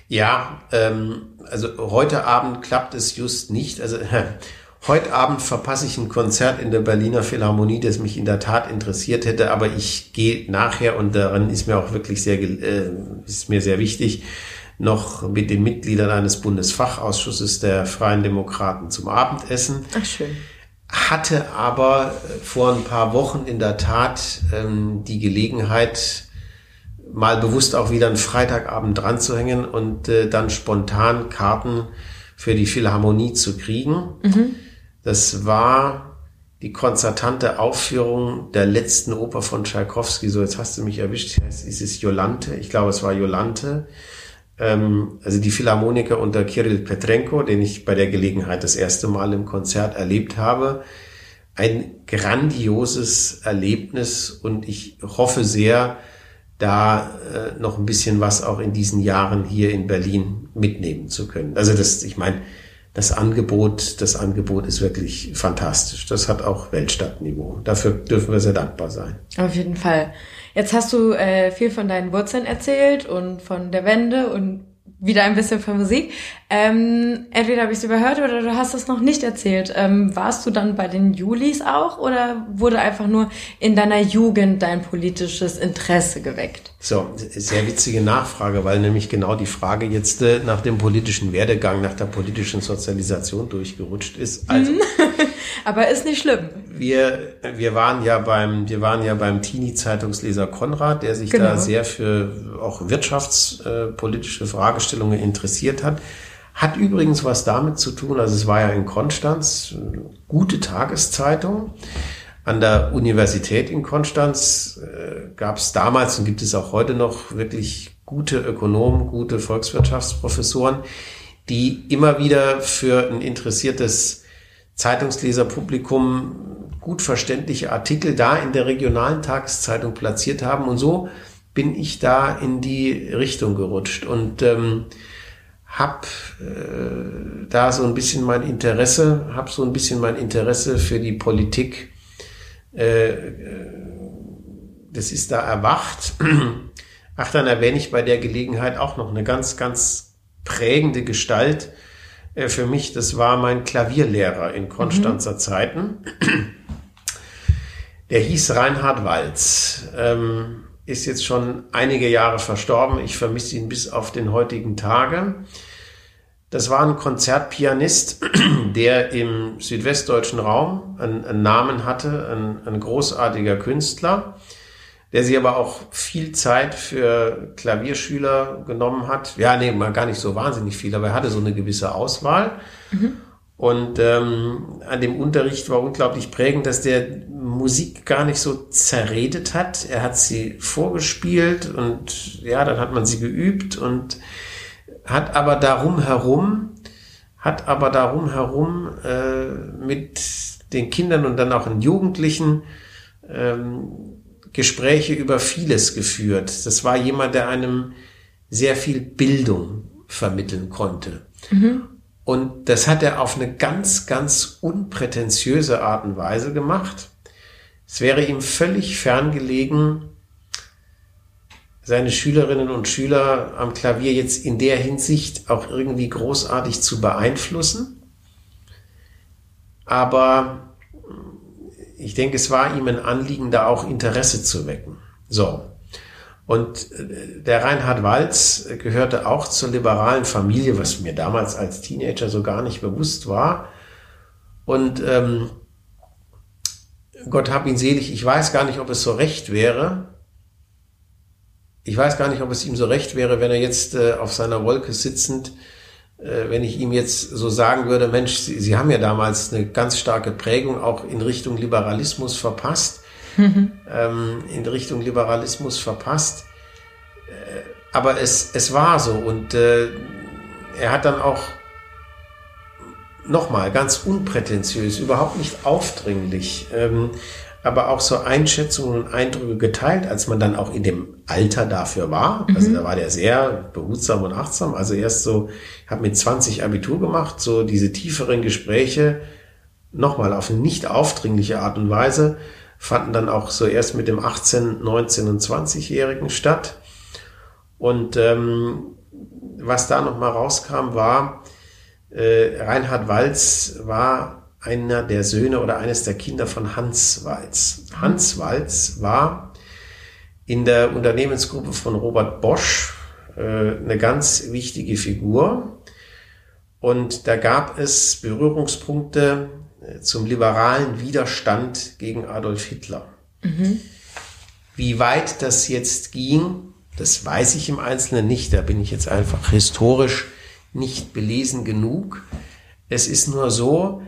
Ja, ähm, also heute Abend klappt es just nicht. Also heute Abend verpasse ich ein Konzert in der Berliner Philharmonie, das mich in der Tat interessiert hätte, aber ich gehe nachher und daran ist mir auch wirklich sehr äh, ist mir sehr wichtig noch mit den Mitgliedern eines Bundesfachausschusses der Freien Demokraten zum Abendessen. Ach schön. Hatte aber vor ein paar Wochen in der Tat ähm, die Gelegenheit, mal bewusst auch wieder einen Freitagabend dran zu hängen und äh, dann spontan Karten für die Philharmonie zu kriegen. Mhm. Das war die konzertante Aufführung der letzten Oper von Tschaikowski. So, jetzt hast du mich erwischt. Ist es Jolante? Ich glaube, es war Jolante ähm, also die Philharmoniker unter Kirill Petrenko, den ich bei der Gelegenheit das erste Mal im Konzert erlebt habe. Ein grandioses Erlebnis und ich hoffe sehr, da äh, noch ein bisschen was auch in diesen Jahren hier in Berlin mitnehmen zu können. Also das, ich meine, das Angebot, das Angebot ist wirklich fantastisch. Das hat auch Weltstadtniveau. Dafür dürfen wir sehr dankbar sein. Auf jeden Fall. Jetzt hast du äh, viel von deinen Wurzeln erzählt und von der Wende und wieder ein bisschen von Musik. Ähm, entweder habe ich es überhört oder du hast es noch nicht erzählt. Ähm, warst du dann bei den Julis auch oder wurde einfach nur in deiner Jugend dein politisches Interesse geweckt? So, sehr witzige Nachfrage, weil nämlich genau die Frage jetzt äh, nach dem politischen Werdegang, nach der politischen Sozialisation durchgerutscht ist. Also, mhm. Aber ist nicht schlimm. Wir, wir waren ja beim, wir waren ja beim Teenie-Zeitungsleser Konrad, der sich genau. da sehr für auch wirtschaftspolitische Fragestellungen interessiert hat. Hat übrigens was damit zu tun, also es war ja in Konstanz, gute Tageszeitung. An der Universität in Konstanz äh, gab es damals und gibt es auch heute noch wirklich gute Ökonomen, gute Volkswirtschaftsprofessoren, die immer wieder für ein interessiertes Zeitungsleserpublikum gut verständliche Artikel da in der regionalen Tageszeitung platziert haben. Und so bin ich da in die Richtung gerutscht und ähm, habe äh, da so ein bisschen mein Interesse, habe so ein bisschen mein Interesse für die Politik, äh, äh das ist da erwacht. Ach, dann erwähne ich bei der Gelegenheit auch noch eine ganz, ganz prägende Gestalt, äh, für mich, das war mein Klavierlehrer in Konstanzer mhm. Zeiten. Der hieß Reinhard Walz, ähm, ist jetzt schon einige Jahre verstorben. Ich vermisse ihn bis auf den heutigen Tage. Das war ein Konzertpianist, der im südwestdeutschen Raum einen, einen Namen hatte, ein, ein großartiger Künstler der sich aber auch viel Zeit für Klavierschüler genommen hat. Ja, nee, mal gar nicht so wahnsinnig viel, aber er hatte so eine gewisse Auswahl. Mhm. Und ähm, an dem Unterricht war unglaublich prägend, dass der Musik gar nicht so zerredet hat. Er hat sie vorgespielt und ja, dann hat man sie geübt und hat aber darum herum, hat aber darum herum äh, mit den Kindern und dann auch den Jugendlichen ähm, Gespräche über vieles geführt. Das war jemand, der einem sehr viel Bildung vermitteln konnte. Mhm. Und das hat er auf eine ganz, ganz unprätentiöse Art und Weise gemacht. Es wäre ihm völlig ferngelegen, seine Schülerinnen und Schüler am Klavier jetzt in der Hinsicht auch irgendwie großartig zu beeinflussen. Aber ich denke, es war ihm ein Anliegen, da auch Interesse zu wecken. So. Und äh, der Reinhard Walz gehörte auch zur liberalen Familie, was mir damals als Teenager so gar nicht bewusst war. Und ähm, Gott hab ihn selig, ich weiß gar nicht, ob es so recht wäre. Ich weiß gar nicht, ob es ihm so recht wäre, wenn er jetzt äh, auf seiner Wolke sitzend wenn ich ihm jetzt so sagen würde, Mensch, Sie, Sie haben ja damals eine ganz starke Prägung auch in Richtung Liberalismus verpasst, mhm. ähm, in Richtung Liberalismus verpasst. Äh, aber es, es war so und äh, er hat dann auch nochmal ganz unprätentiös, überhaupt nicht aufdringlich, ähm, aber auch so Einschätzungen und Eindrücke geteilt, als man dann auch in dem Alter dafür war. Also mhm. da war der sehr behutsam und achtsam. Also erst so, ich habe mit 20 Abitur gemacht, so diese tieferen Gespräche nochmal auf eine nicht aufdringliche Art und Weise fanden dann auch so erst mit dem 18, 19 und 20-Jährigen statt. Und ähm, was da nochmal rauskam, war, äh, Reinhard Walz war einer der Söhne oder eines der Kinder von Hans Walz. Hans Walz war in der Unternehmensgruppe von Robert Bosch äh, eine ganz wichtige Figur. Und da gab es Berührungspunkte äh, zum liberalen Widerstand gegen Adolf Hitler. Mhm. Wie weit das jetzt ging, das weiß ich im Einzelnen nicht. Da bin ich jetzt einfach historisch nicht belesen genug. Es ist nur so,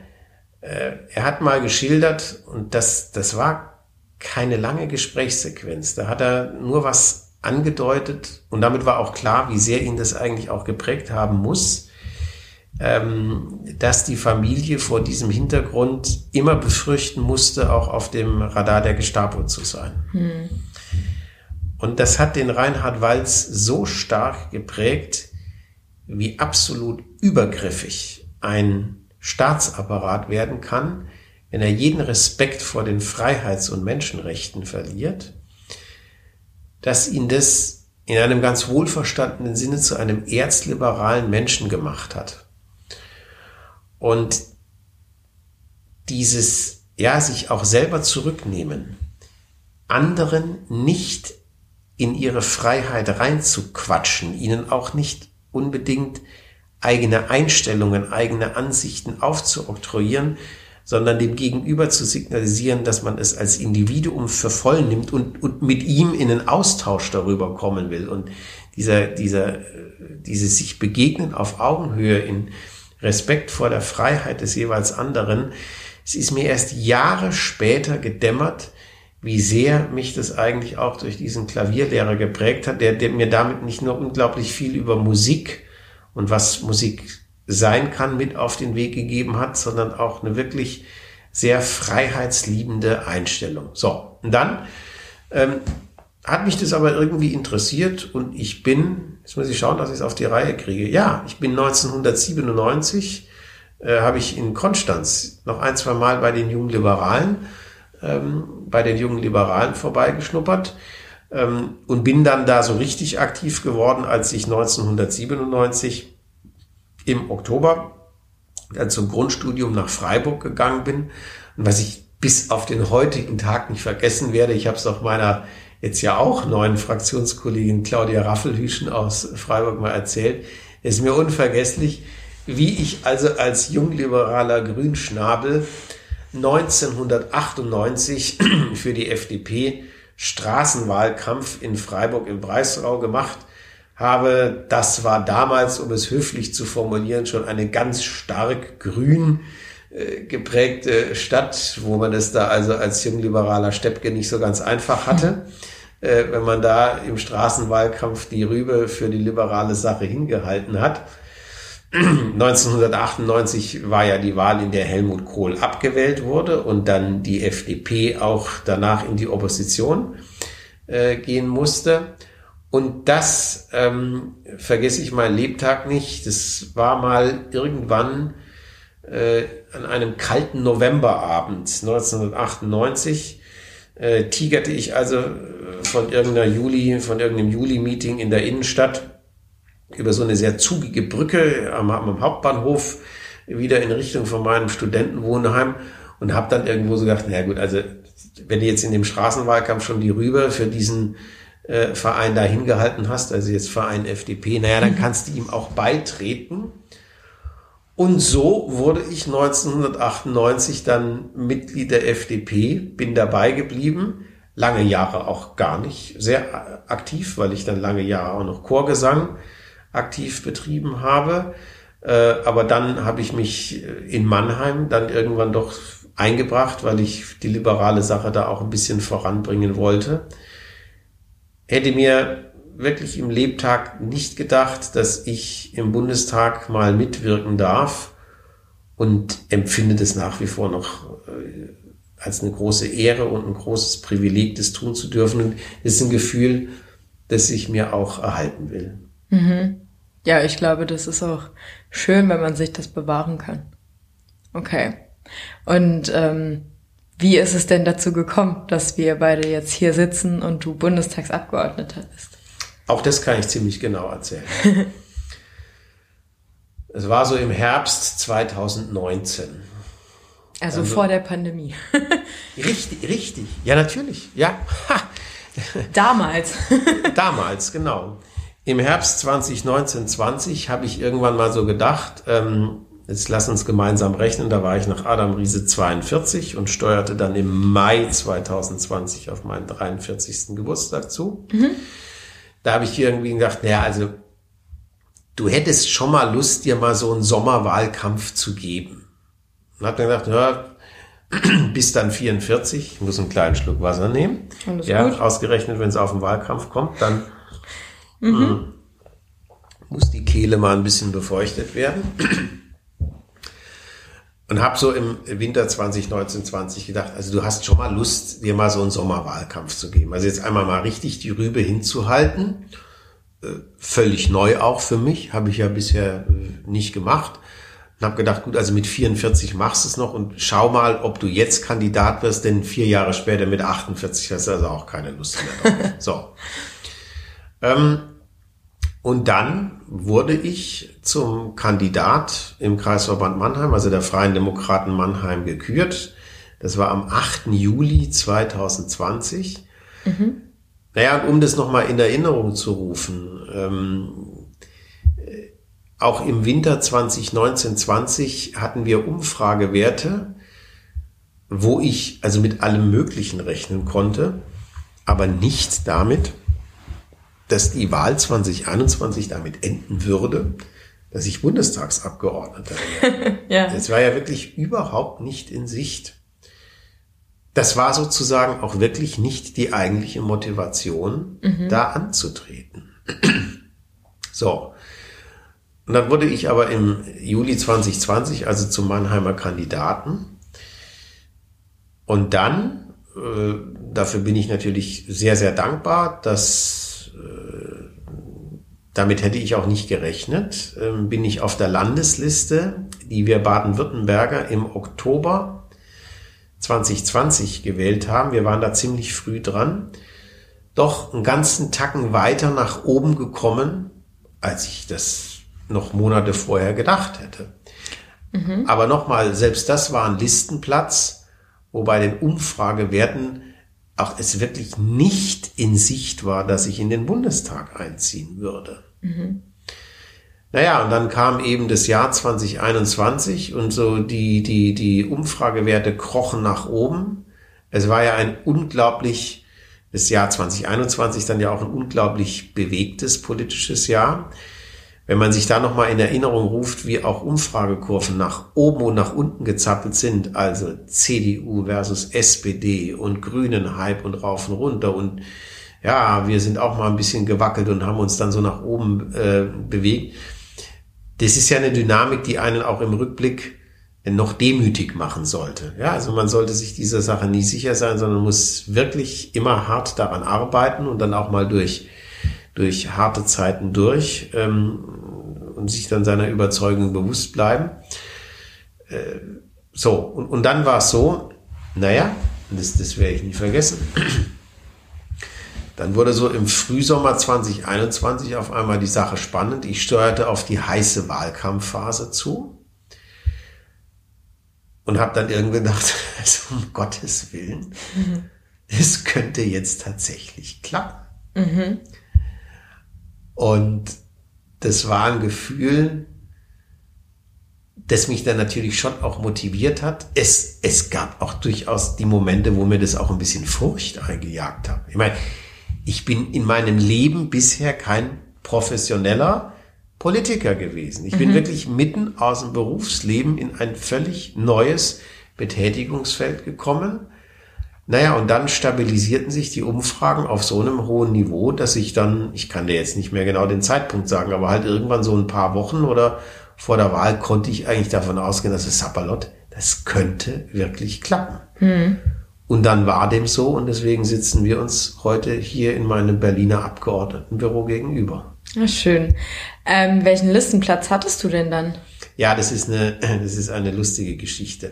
er hat mal geschildert, und das, das war keine lange Gesprächssequenz. Da hat er nur was angedeutet und damit war auch klar, wie sehr ihn das eigentlich auch geprägt haben muss, ähm, dass die Familie vor diesem Hintergrund immer befürchten musste, auch auf dem Radar der Gestapo zu sein. Hm. Und das hat den Reinhard Walz so stark geprägt, wie absolut übergriffig ein Staatsapparat werden kann, wenn er jeden Respekt vor den Freiheits- und Menschenrechten verliert, dass ihn das in einem ganz wohlverstandenen Sinne zu einem erzliberalen Menschen gemacht hat. Und dieses, ja, sich auch selber zurücknehmen, anderen nicht in ihre Freiheit reinzuquatschen, ihnen auch nicht unbedingt eigene Einstellungen, eigene Ansichten aufzuoktroyieren, sondern dem Gegenüber zu signalisieren, dass man es als Individuum für voll nimmt und, und mit ihm in einen Austausch darüber kommen will. Und dieser, dieser, dieses sich begegnen auf Augenhöhe in Respekt vor der Freiheit des jeweils anderen, es ist mir erst Jahre später gedämmert, wie sehr mich das eigentlich auch durch diesen Klavierlehrer geprägt hat, der, der mir damit nicht nur unglaublich viel über Musik und was Musik sein kann, mit auf den Weg gegeben hat, sondern auch eine wirklich sehr freiheitsliebende Einstellung. So, und dann ähm, hat mich das aber irgendwie interessiert und ich bin, jetzt muss ich schauen, dass ich es auf die Reihe kriege. Ja, ich bin 1997, äh, habe ich in Konstanz noch ein, zwei Mal bei den jungen Liberalen, ähm, bei den jungen Liberalen vorbeigeschnuppert ähm, und bin dann da so richtig aktiv geworden, als ich 1997 im Oktober dann zum Grundstudium nach Freiburg gegangen bin. Und was ich bis auf den heutigen Tag nicht vergessen werde, ich habe es auch meiner jetzt ja auch neuen Fraktionskollegin Claudia Raffelhüschen aus Freiburg mal erzählt, ist mir unvergesslich, wie ich also als jungliberaler Grünschnabel 1998 für die FDP Straßenwahlkampf in Freiburg im Breisgau gemacht habe. Das war damals, um es höflich zu formulieren, schon eine ganz stark grün äh, geprägte Stadt, wo man es da also als jungliberaler Steppke nicht so ganz einfach hatte. Äh, wenn man da im Straßenwahlkampf die Rübe für die liberale Sache hingehalten hat. 1998 war ja die Wahl, in der Helmut Kohl abgewählt wurde und dann die FDP auch danach in die Opposition äh, gehen musste. Und das ähm, vergesse ich meinen Lebtag nicht. Das war mal irgendwann äh, an einem kalten Novemberabend 1998. Äh, tigerte ich also von irgendeiner Juli, von irgendeinem Juli-Meeting in der Innenstadt über so eine sehr zugige Brücke am, am Hauptbahnhof wieder in Richtung von meinem Studentenwohnheim und habe dann irgendwo so gedacht, naja gut, also wenn du jetzt in dem Straßenwahlkampf schon die Rübe für diesen äh, Verein da hingehalten hast, also jetzt Verein FDP, naja, dann mhm. kannst du ihm auch beitreten. Und so wurde ich 1998 dann Mitglied der FDP, bin dabei geblieben, lange Jahre auch gar nicht sehr aktiv, weil ich dann lange Jahre auch noch Chorgesang aktiv betrieben habe. Äh, aber dann habe ich mich in Mannheim dann irgendwann doch eingebracht, weil ich die liberale Sache da auch ein bisschen voranbringen wollte. Hätte mir wirklich im Lebtag nicht gedacht, dass ich im Bundestag mal mitwirken darf und empfinde das nach wie vor noch äh, als eine große Ehre und ein großes Privileg, das tun zu dürfen. Und das ist ein Gefühl, das ich mir auch erhalten will. Mhm. Ja, ich glaube, das ist auch schön, wenn man sich das bewahren kann. Okay. Und ähm, wie ist es denn dazu gekommen, dass wir beide jetzt hier sitzen und du Bundestagsabgeordneter bist? Auch das kann ich ziemlich genau erzählen. es war so im Herbst 2019. Also, also vor der Pandemie. richtig, richtig. Ja, natürlich. Ja. Damals. Damals, genau. Im Herbst 2019, 20 habe ich irgendwann mal so gedacht, ähm, jetzt lass uns gemeinsam rechnen, da war ich nach Adam Riese 42 und steuerte dann im Mai 2020 auf meinen 43. Geburtstag zu. Mhm. Da habe ich irgendwie gedacht, naja, also du hättest schon mal Lust, dir mal so einen Sommerwahlkampf zu geben. Und habe dann gedacht, ja, bis dann 44, ich muss einen kleinen Schluck Wasser nehmen. ja, gut. ausgerechnet, wenn es auf den Wahlkampf kommt, dann mhm. Hm, muss die Kehle mal ein bisschen befeuchtet werden. Und habe so im Winter 2019, 20 gedacht, also du hast schon mal Lust, dir mal so einen Sommerwahlkampf zu geben. Also jetzt einmal mal richtig die Rübe hinzuhalten. Äh, völlig neu auch für mich, habe ich ja bisher äh, nicht gemacht. Und habe gedacht, gut, also mit 44 machst du es noch und schau mal, ob du jetzt Kandidat wirst, denn vier Jahre später mit 48 hast du also auch keine Lust mehr drauf. so. Ähm, und dann wurde ich zum Kandidat im Kreisverband Mannheim, also der Freien Demokraten Mannheim, gekürt. Das war am 8. Juli 2020. Mhm. Naja, und um das nochmal in Erinnerung zu rufen, ähm, auch im Winter 2019-20 hatten wir Umfragewerte, wo ich also mit allem Möglichen rechnen konnte, aber nicht damit, dass die Wahl 2021 damit enden würde, dass ich Bundestagsabgeordneter wäre. ja. Das war ja wirklich überhaupt nicht in Sicht. Das war sozusagen auch wirklich nicht die eigentliche Motivation, mhm. da anzutreten. so. Und dann wurde ich aber im Juli 2020, also zum Mannheimer Kandidaten. Und dann, äh, dafür bin ich natürlich sehr, sehr dankbar, dass damit hätte ich auch nicht gerechnet. Ähm, bin ich auf der Landesliste, die wir Baden-Württemberger im Oktober 2020 gewählt haben. Wir waren da ziemlich früh dran. Doch einen ganzen Tacken weiter nach oben gekommen, als ich das noch Monate vorher gedacht hätte. Mhm. Aber nochmal, selbst das war ein Listenplatz, wo bei den Umfragewerten auch es wirklich nicht in Sicht war, dass ich in den Bundestag einziehen würde. Mhm. Naja, und dann kam eben das Jahr 2021 und so die, die, die Umfragewerte krochen nach oben. Es war ja ein unglaublich, das Jahr 2021 dann ja auch ein unglaublich bewegtes politisches Jahr. Wenn man sich da nochmal in Erinnerung ruft, wie auch Umfragekurven nach oben und nach unten gezappelt sind, also CDU versus SPD und Grünen Hype und rauf und runter und ja, wir sind auch mal ein bisschen gewackelt und haben uns dann so nach oben äh, bewegt. Das ist ja eine Dynamik, die einen auch im Rückblick noch demütig machen sollte. Ja, also man sollte sich dieser Sache nie sicher sein, sondern muss wirklich immer hart daran arbeiten und dann auch mal durch, durch harte Zeiten durch ähm, und sich dann seiner Überzeugung bewusst bleiben. Äh, so, und, und dann war es so, naja, das, das werde ich nie vergessen. Dann wurde so im Frühsommer 2021 auf einmal die Sache spannend. Ich steuerte auf die heiße Wahlkampfphase zu und habe dann irgendwie gedacht, also um Gottes Willen, mhm. es könnte jetzt tatsächlich klappen. Mhm. Und das war ein Gefühl, das mich dann natürlich schon auch motiviert hat. Es, es gab auch durchaus die Momente, wo mir das auch ein bisschen Furcht eingejagt hat. Ich meine, ich bin in meinem Leben bisher kein professioneller Politiker gewesen. Ich mhm. bin wirklich mitten aus dem Berufsleben in ein völlig neues Betätigungsfeld gekommen. Naja, und dann stabilisierten sich die Umfragen auf so einem hohen Niveau, dass ich dann, ich kann dir jetzt nicht mehr genau den Zeitpunkt sagen, aber halt irgendwann so ein paar Wochen oder vor der Wahl konnte ich eigentlich davon ausgehen, dass es Sapperlot, das könnte wirklich klappen. Mhm. Und dann war dem so und deswegen sitzen wir uns heute hier in meinem Berliner Abgeordnetenbüro gegenüber. Ja, schön. Ähm, welchen Listenplatz hattest du denn dann? Ja, das ist eine, das ist eine lustige Geschichte.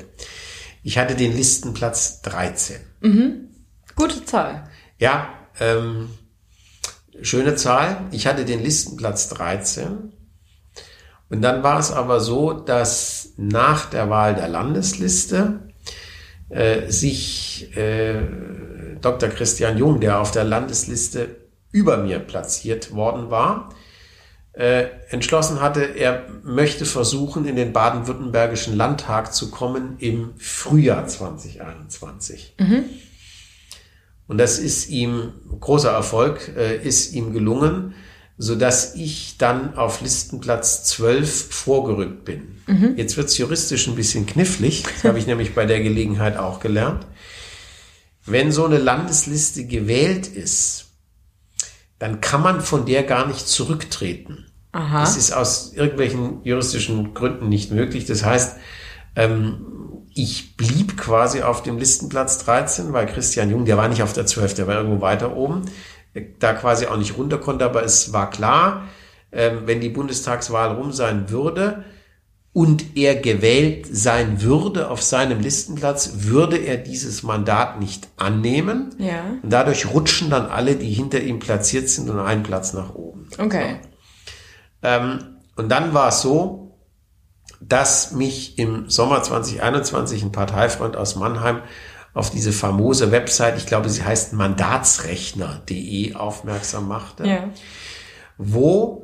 Ich hatte den Listenplatz 13. Mhm. Gute Zahl. Ja, ähm, schöne Zahl. Ich hatte den Listenplatz 13. Und dann war es aber so, dass nach der Wahl der Landesliste äh, sich äh, Dr. Christian Jung, der auf der Landesliste über mir platziert worden war, äh, entschlossen hatte, er möchte versuchen, in den baden-württembergischen Landtag zu kommen im Frühjahr 2021. Mhm. Und das ist ihm, großer Erfolg, äh, ist ihm gelungen so dass ich dann auf Listenplatz 12 vorgerückt bin. Mhm. Jetzt wird's juristisch ein bisschen knifflig, das habe ich nämlich bei der Gelegenheit auch gelernt. Wenn so eine Landesliste gewählt ist, dann kann man von der gar nicht zurücktreten. Aha. Das ist aus irgendwelchen juristischen Gründen nicht möglich. Das heißt, ähm, ich blieb quasi auf dem Listenplatz 13, weil Christian Jung, der war nicht auf der 12, der war irgendwo weiter oben da quasi auch nicht runter konnte, aber es war klar, ähm, wenn die Bundestagswahl rum sein würde und er gewählt sein würde auf seinem Listenplatz, würde er dieses Mandat nicht annehmen. Ja. Und dadurch rutschen dann alle, die hinter ihm platziert sind, und einen Platz nach oben. Okay. So. Ähm, und dann war es so, dass mich im Sommer 2021 ein Parteifreund aus Mannheim auf diese famose Website, ich glaube, sie heißt mandatsrechner.de aufmerksam machte, ja. wo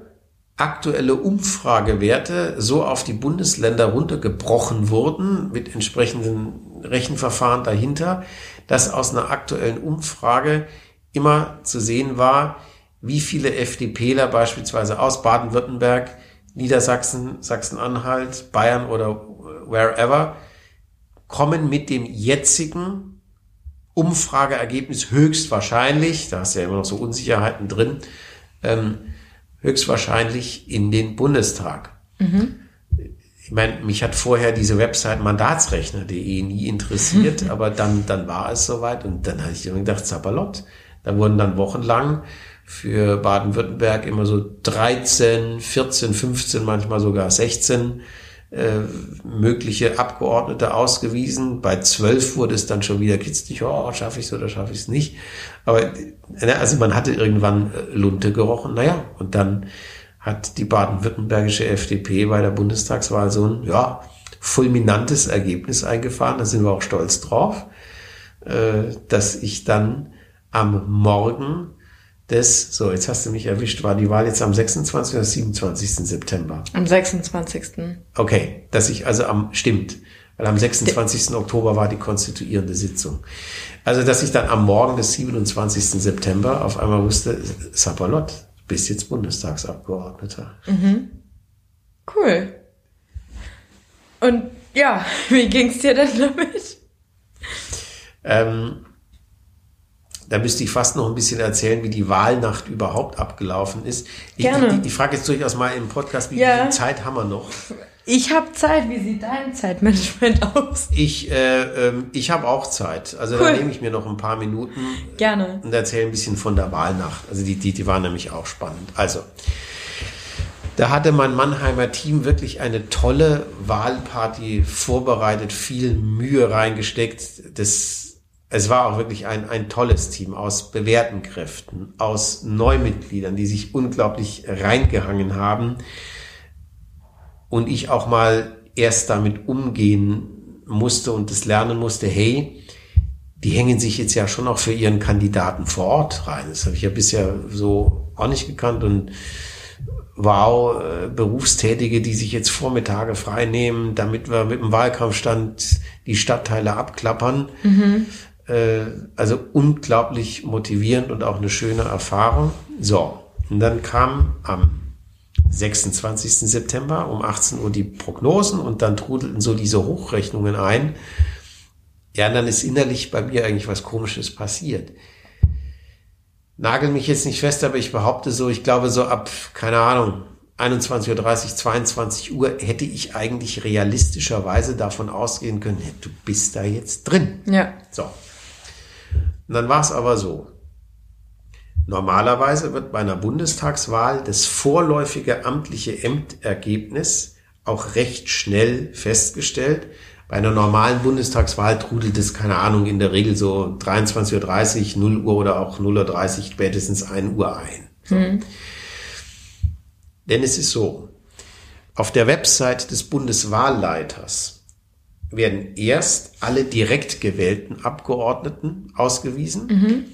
aktuelle Umfragewerte so auf die Bundesländer runtergebrochen wurden mit entsprechenden Rechenverfahren dahinter, dass aus einer aktuellen Umfrage immer zu sehen war, wie viele FDPler beispielsweise aus Baden-Württemberg, Niedersachsen, Sachsen-Anhalt, Bayern oder wherever kommen mit dem jetzigen Umfrageergebnis höchstwahrscheinlich, da ist ja immer noch so Unsicherheiten drin, ähm, höchstwahrscheinlich in den Bundestag. Mhm. Ich meine, mich hat vorher diese Website mandatsrechner.de nie interessiert, aber dann, dann war es soweit und dann hatte ich immer gedacht, Zappalott. Da wurden dann wochenlang für Baden-Württemberg immer so 13, 14, 15, manchmal sogar 16 äh, mögliche Abgeordnete ausgewiesen. Bei zwölf wurde es dann schon wieder kitzlig, oh, schaffe ich es oder schaffe ich es nicht. Aber äh, also man hatte irgendwann äh, Lunte gerochen. Naja, und dann hat die baden-württembergische FDP bei der Bundestagswahl so ein ja, fulminantes Ergebnis eingefahren. Da sind wir auch stolz drauf, äh, dass ich dann am Morgen des, so jetzt hast du mich erwischt, war die Wahl jetzt am 26. oder 27. September? Am 26. Okay, dass ich also am, stimmt, weil am 26. De Oktober war die konstituierende Sitzung. Also, dass ich dann am Morgen des 27. September auf einmal wusste, Sapalot, du bist jetzt Bundestagsabgeordneter. Mhm. Cool. Und ja, wie ging's dir denn damit? Ähm, da müsste ich fast noch ein bisschen erzählen, wie die Wahlnacht überhaupt abgelaufen ist. Ich, Gerne. Ich, ich frage jetzt durchaus mal im Podcast, wie ja. viel Zeit haben wir noch? Ich habe Zeit. Wie sieht dein Zeitmanagement aus? Ich, äh, ähm, ich habe auch Zeit. Also cool. da nehme ich mir noch ein paar Minuten. Gerne. Und erzähle ein bisschen von der Wahlnacht. Also die, die, die war nämlich auch spannend. Also, da hatte mein Mannheimer Team wirklich eine tolle Wahlparty vorbereitet, viel Mühe reingesteckt. Das es war auch wirklich ein, ein tolles Team aus bewährten Kräften, aus Neumitgliedern, die sich unglaublich reingehangen haben und ich auch mal erst damit umgehen musste und es lernen musste, hey, die hängen sich jetzt ja schon auch für ihren Kandidaten vor Ort rein. Das habe ich ja bisher so auch nicht gekannt und wow, äh, Berufstätige, die sich jetzt Vormittage frei nehmen, damit wir mit dem Wahlkampfstand die Stadtteile abklappern. Mhm. Äh, also unglaublich motivierend und auch eine schöne Erfahrung. So, und dann kam am 26. September um 18 Uhr die Prognosen und dann trudelten so diese Hochrechnungen ein. Ja, und dann ist innerlich bei mir eigentlich was Komisches passiert. Nagel mich jetzt nicht fest, aber ich behaupte so, ich glaube so ab, keine Ahnung, 21.30 Uhr, 22 Uhr hätte ich eigentlich realistischerweise davon ausgehen können, du bist da jetzt drin. Ja. So. Und dann war es aber so. Normalerweise wird bei einer Bundestagswahl das vorläufige amtliche Ämtergebnis auch recht schnell festgestellt. Bei einer normalen Bundestagswahl trudelt es, keine Ahnung, in der Regel so 23.30 Uhr, 0 Uhr oder auch 0.30 Uhr spätestens 1 Uhr ein. So. Hm. Denn es ist so, auf der Website des Bundeswahlleiters werden erst alle direkt gewählten Abgeordneten ausgewiesen. Mhm.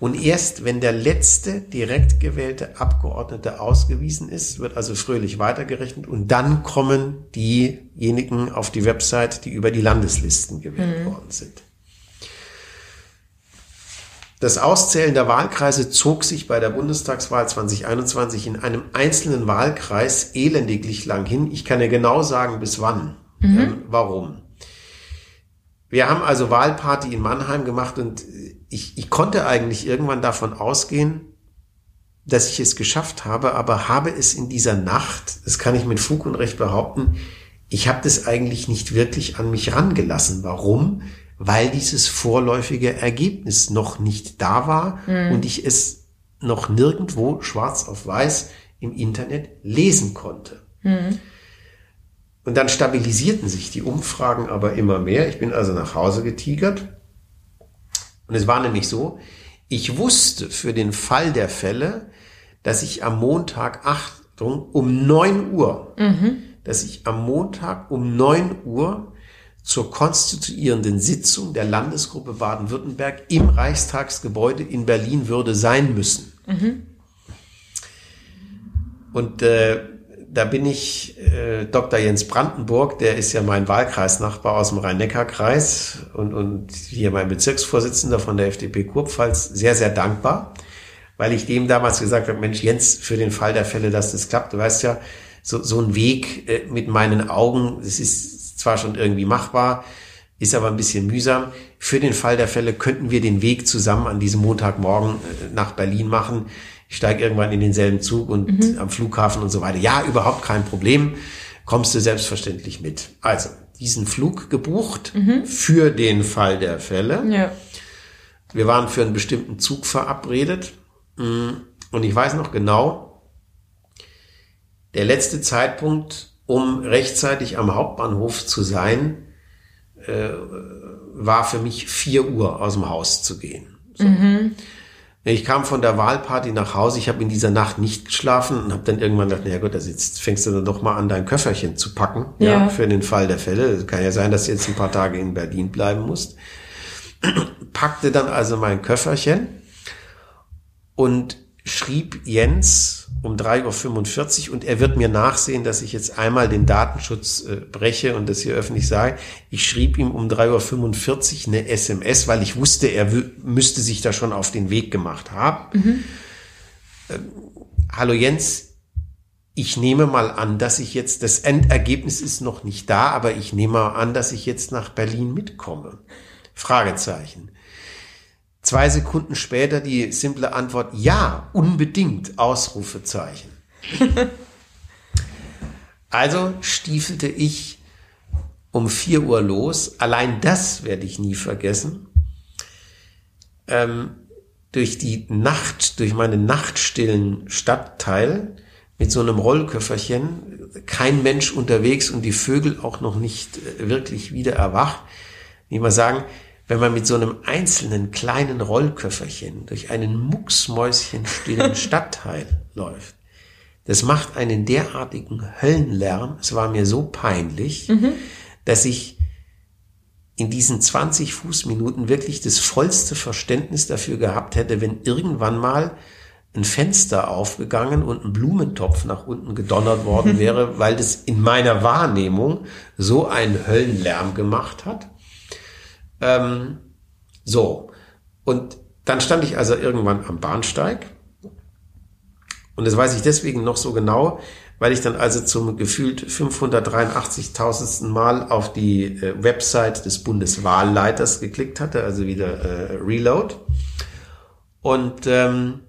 Und erst wenn der letzte direkt gewählte Abgeordnete ausgewiesen ist, wird also fröhlich weitergerechnet und dann kommen diejenigen auf die Website, die über die Landeslisten gewählt mhm. worden sind. Das Auszählen der Wahlkreise zog sich bei der Bundestagswahl 2021 in einem einzelnen Wahlkreis elendiglich lang hin. Ich kann ja genau sagen, bis wann. Mhm. Ähm, warum? Wir haben also Wahlparty in Mannheim gemacht und ich, ich konnte eigentlich irgendwann davon ausgehen, dass ich es geschafft habe, aber habe es in dieser Nacht, das kann ich mit Fug und Recht behaupten, ich habe das eigentlich nicht wirklich an mich rangelassen. Warum? Weil dieses vorläufige Ergebnis noch nicht da war mhm. und ich es noch nirgendwo schwarz auf weiß im Internet lesen konnte. Mhm. Und dann stabilisierten sich die Umfragen aber immer mehr. Ich bin also nach Hause getigert. Und es war nämlich so, ich wusste für den Fall der Fälle, dass ich am Montag, Achtung, um neun Uhr, mhm. dass ich am Montag um neun Uhr zur konstituierenden Sitzung der Landesgruppe Baden-Württemberg im Reichstagsgebäude in Berlin würde sein müssen. Mhm. Und äh, da bin ich äh, Dr. Jens Brandenburg, der ist ja mein Wahlkreisnachbar aus dem Rhein-Neckar-Kreis und, und hier mein Bezirksvorsitzender von der FDP Kurpfalz, sehr, sehr dankbar, weil ich dem damals gesagt habe, Mensch, Jens, für den Fall der Fälle, dass das klappt, du weißt ja, so, so ein Weg äh, mit meinen Augen, das ist zwar schon irgendwie machbar, ist aber ein bisschen mühsam. Für den Fall der Fälle könnten wir den Weg zusammen an diesem Montagmorgen äh, nach Berlin machen ich steige irgendwann in denselben Zug und mhm. am Flughafen und so weiter. Ja, überhaupt kein Problem. Kommst du selbstverständlich mit. Also, diesen Flug gebucht mhm. für den Fall der Fälle. Ja. Wir waren für einen bestimmten Zug verabredet. Mm, und ich weiß noch genau, der letzte Zeitpunkt, um rechtzeitig am Hauptbahnhof zu sein, äh, war für mich vier Uhr aus dem Haus zu gehen. So. Mhm. Ich kam von der Wahlparty nach Hause, ich habe in dieser Nacht nicht geschlafen und habe dann irgendwann gedacht, na gut, also jetzt fängst du dann doch mal an, dein Köfferchen zu packen, ja, ja für den Fall der Fälle. Es kann ja sein, dass du jetzt ein paar Tage in Berlin bleiben musst. Packte dann also mein Köfferchen und schrieb Jens um 3.45 Uhr und er wird mir nachsehen, dass ich jetzt einmal den Datenschutz äh, breche und das hier öffentlich sage. Ich schrieb ihm um 3.45 Uhr eine SMS, weil ich wusste, er müsste sich da schon auf den Weg gemacht haben. Mhm. Ähm, Hallo Jens, ich nehme mal an, dass ich jetzt, das Endergebnis ist noch nicht da, aber ich nehme mal an, dass ich jetzt nach Berlin mitkomme. Fragezeichen. Zwei Sekunden später die simple Antwort, ja, unbedingt, Ausrufezeichen. also stiefelte ich um vier Uhr los. Allein das werde ich nie vergessen. Ähm, durch die Nacht, durch meinen nachtstillen Stadtteil mit so einem Rollköfferchen, kein Mensch unterwegs und die Vögel auch noch nicht äh, wirklich wieder erwacht. Ich mal sagen, wenn man mit so einem einzelnen kleinen Rollköfferchen durch einen mucksmäuschenstillen Stadtteil läuft, das macht einen derartigen Höllenlärm. Es war mir so peinlich, mhm. dass ich in diesen 20 Fußminuten wirklich das vollste Verständnis dafür gehabt hätte, wenn irgendwann mal ein Fenster aufgegangen und ein Blumentopf nach unten gedonnert worden wäre, weil das in meiner Wahrnehmung so einen Höllenlärm gemacht hat. Ähm, so. Und dann stand ich also irgendwann am Bahnsteig. Und das weiß ich deswegen noch so genau, weil ich dann also zum gefühlt 583.000. Mal auf die äh, Website des Bundeswahlleiters geklickt hatte, also wieder äh, Reload. Und ähm,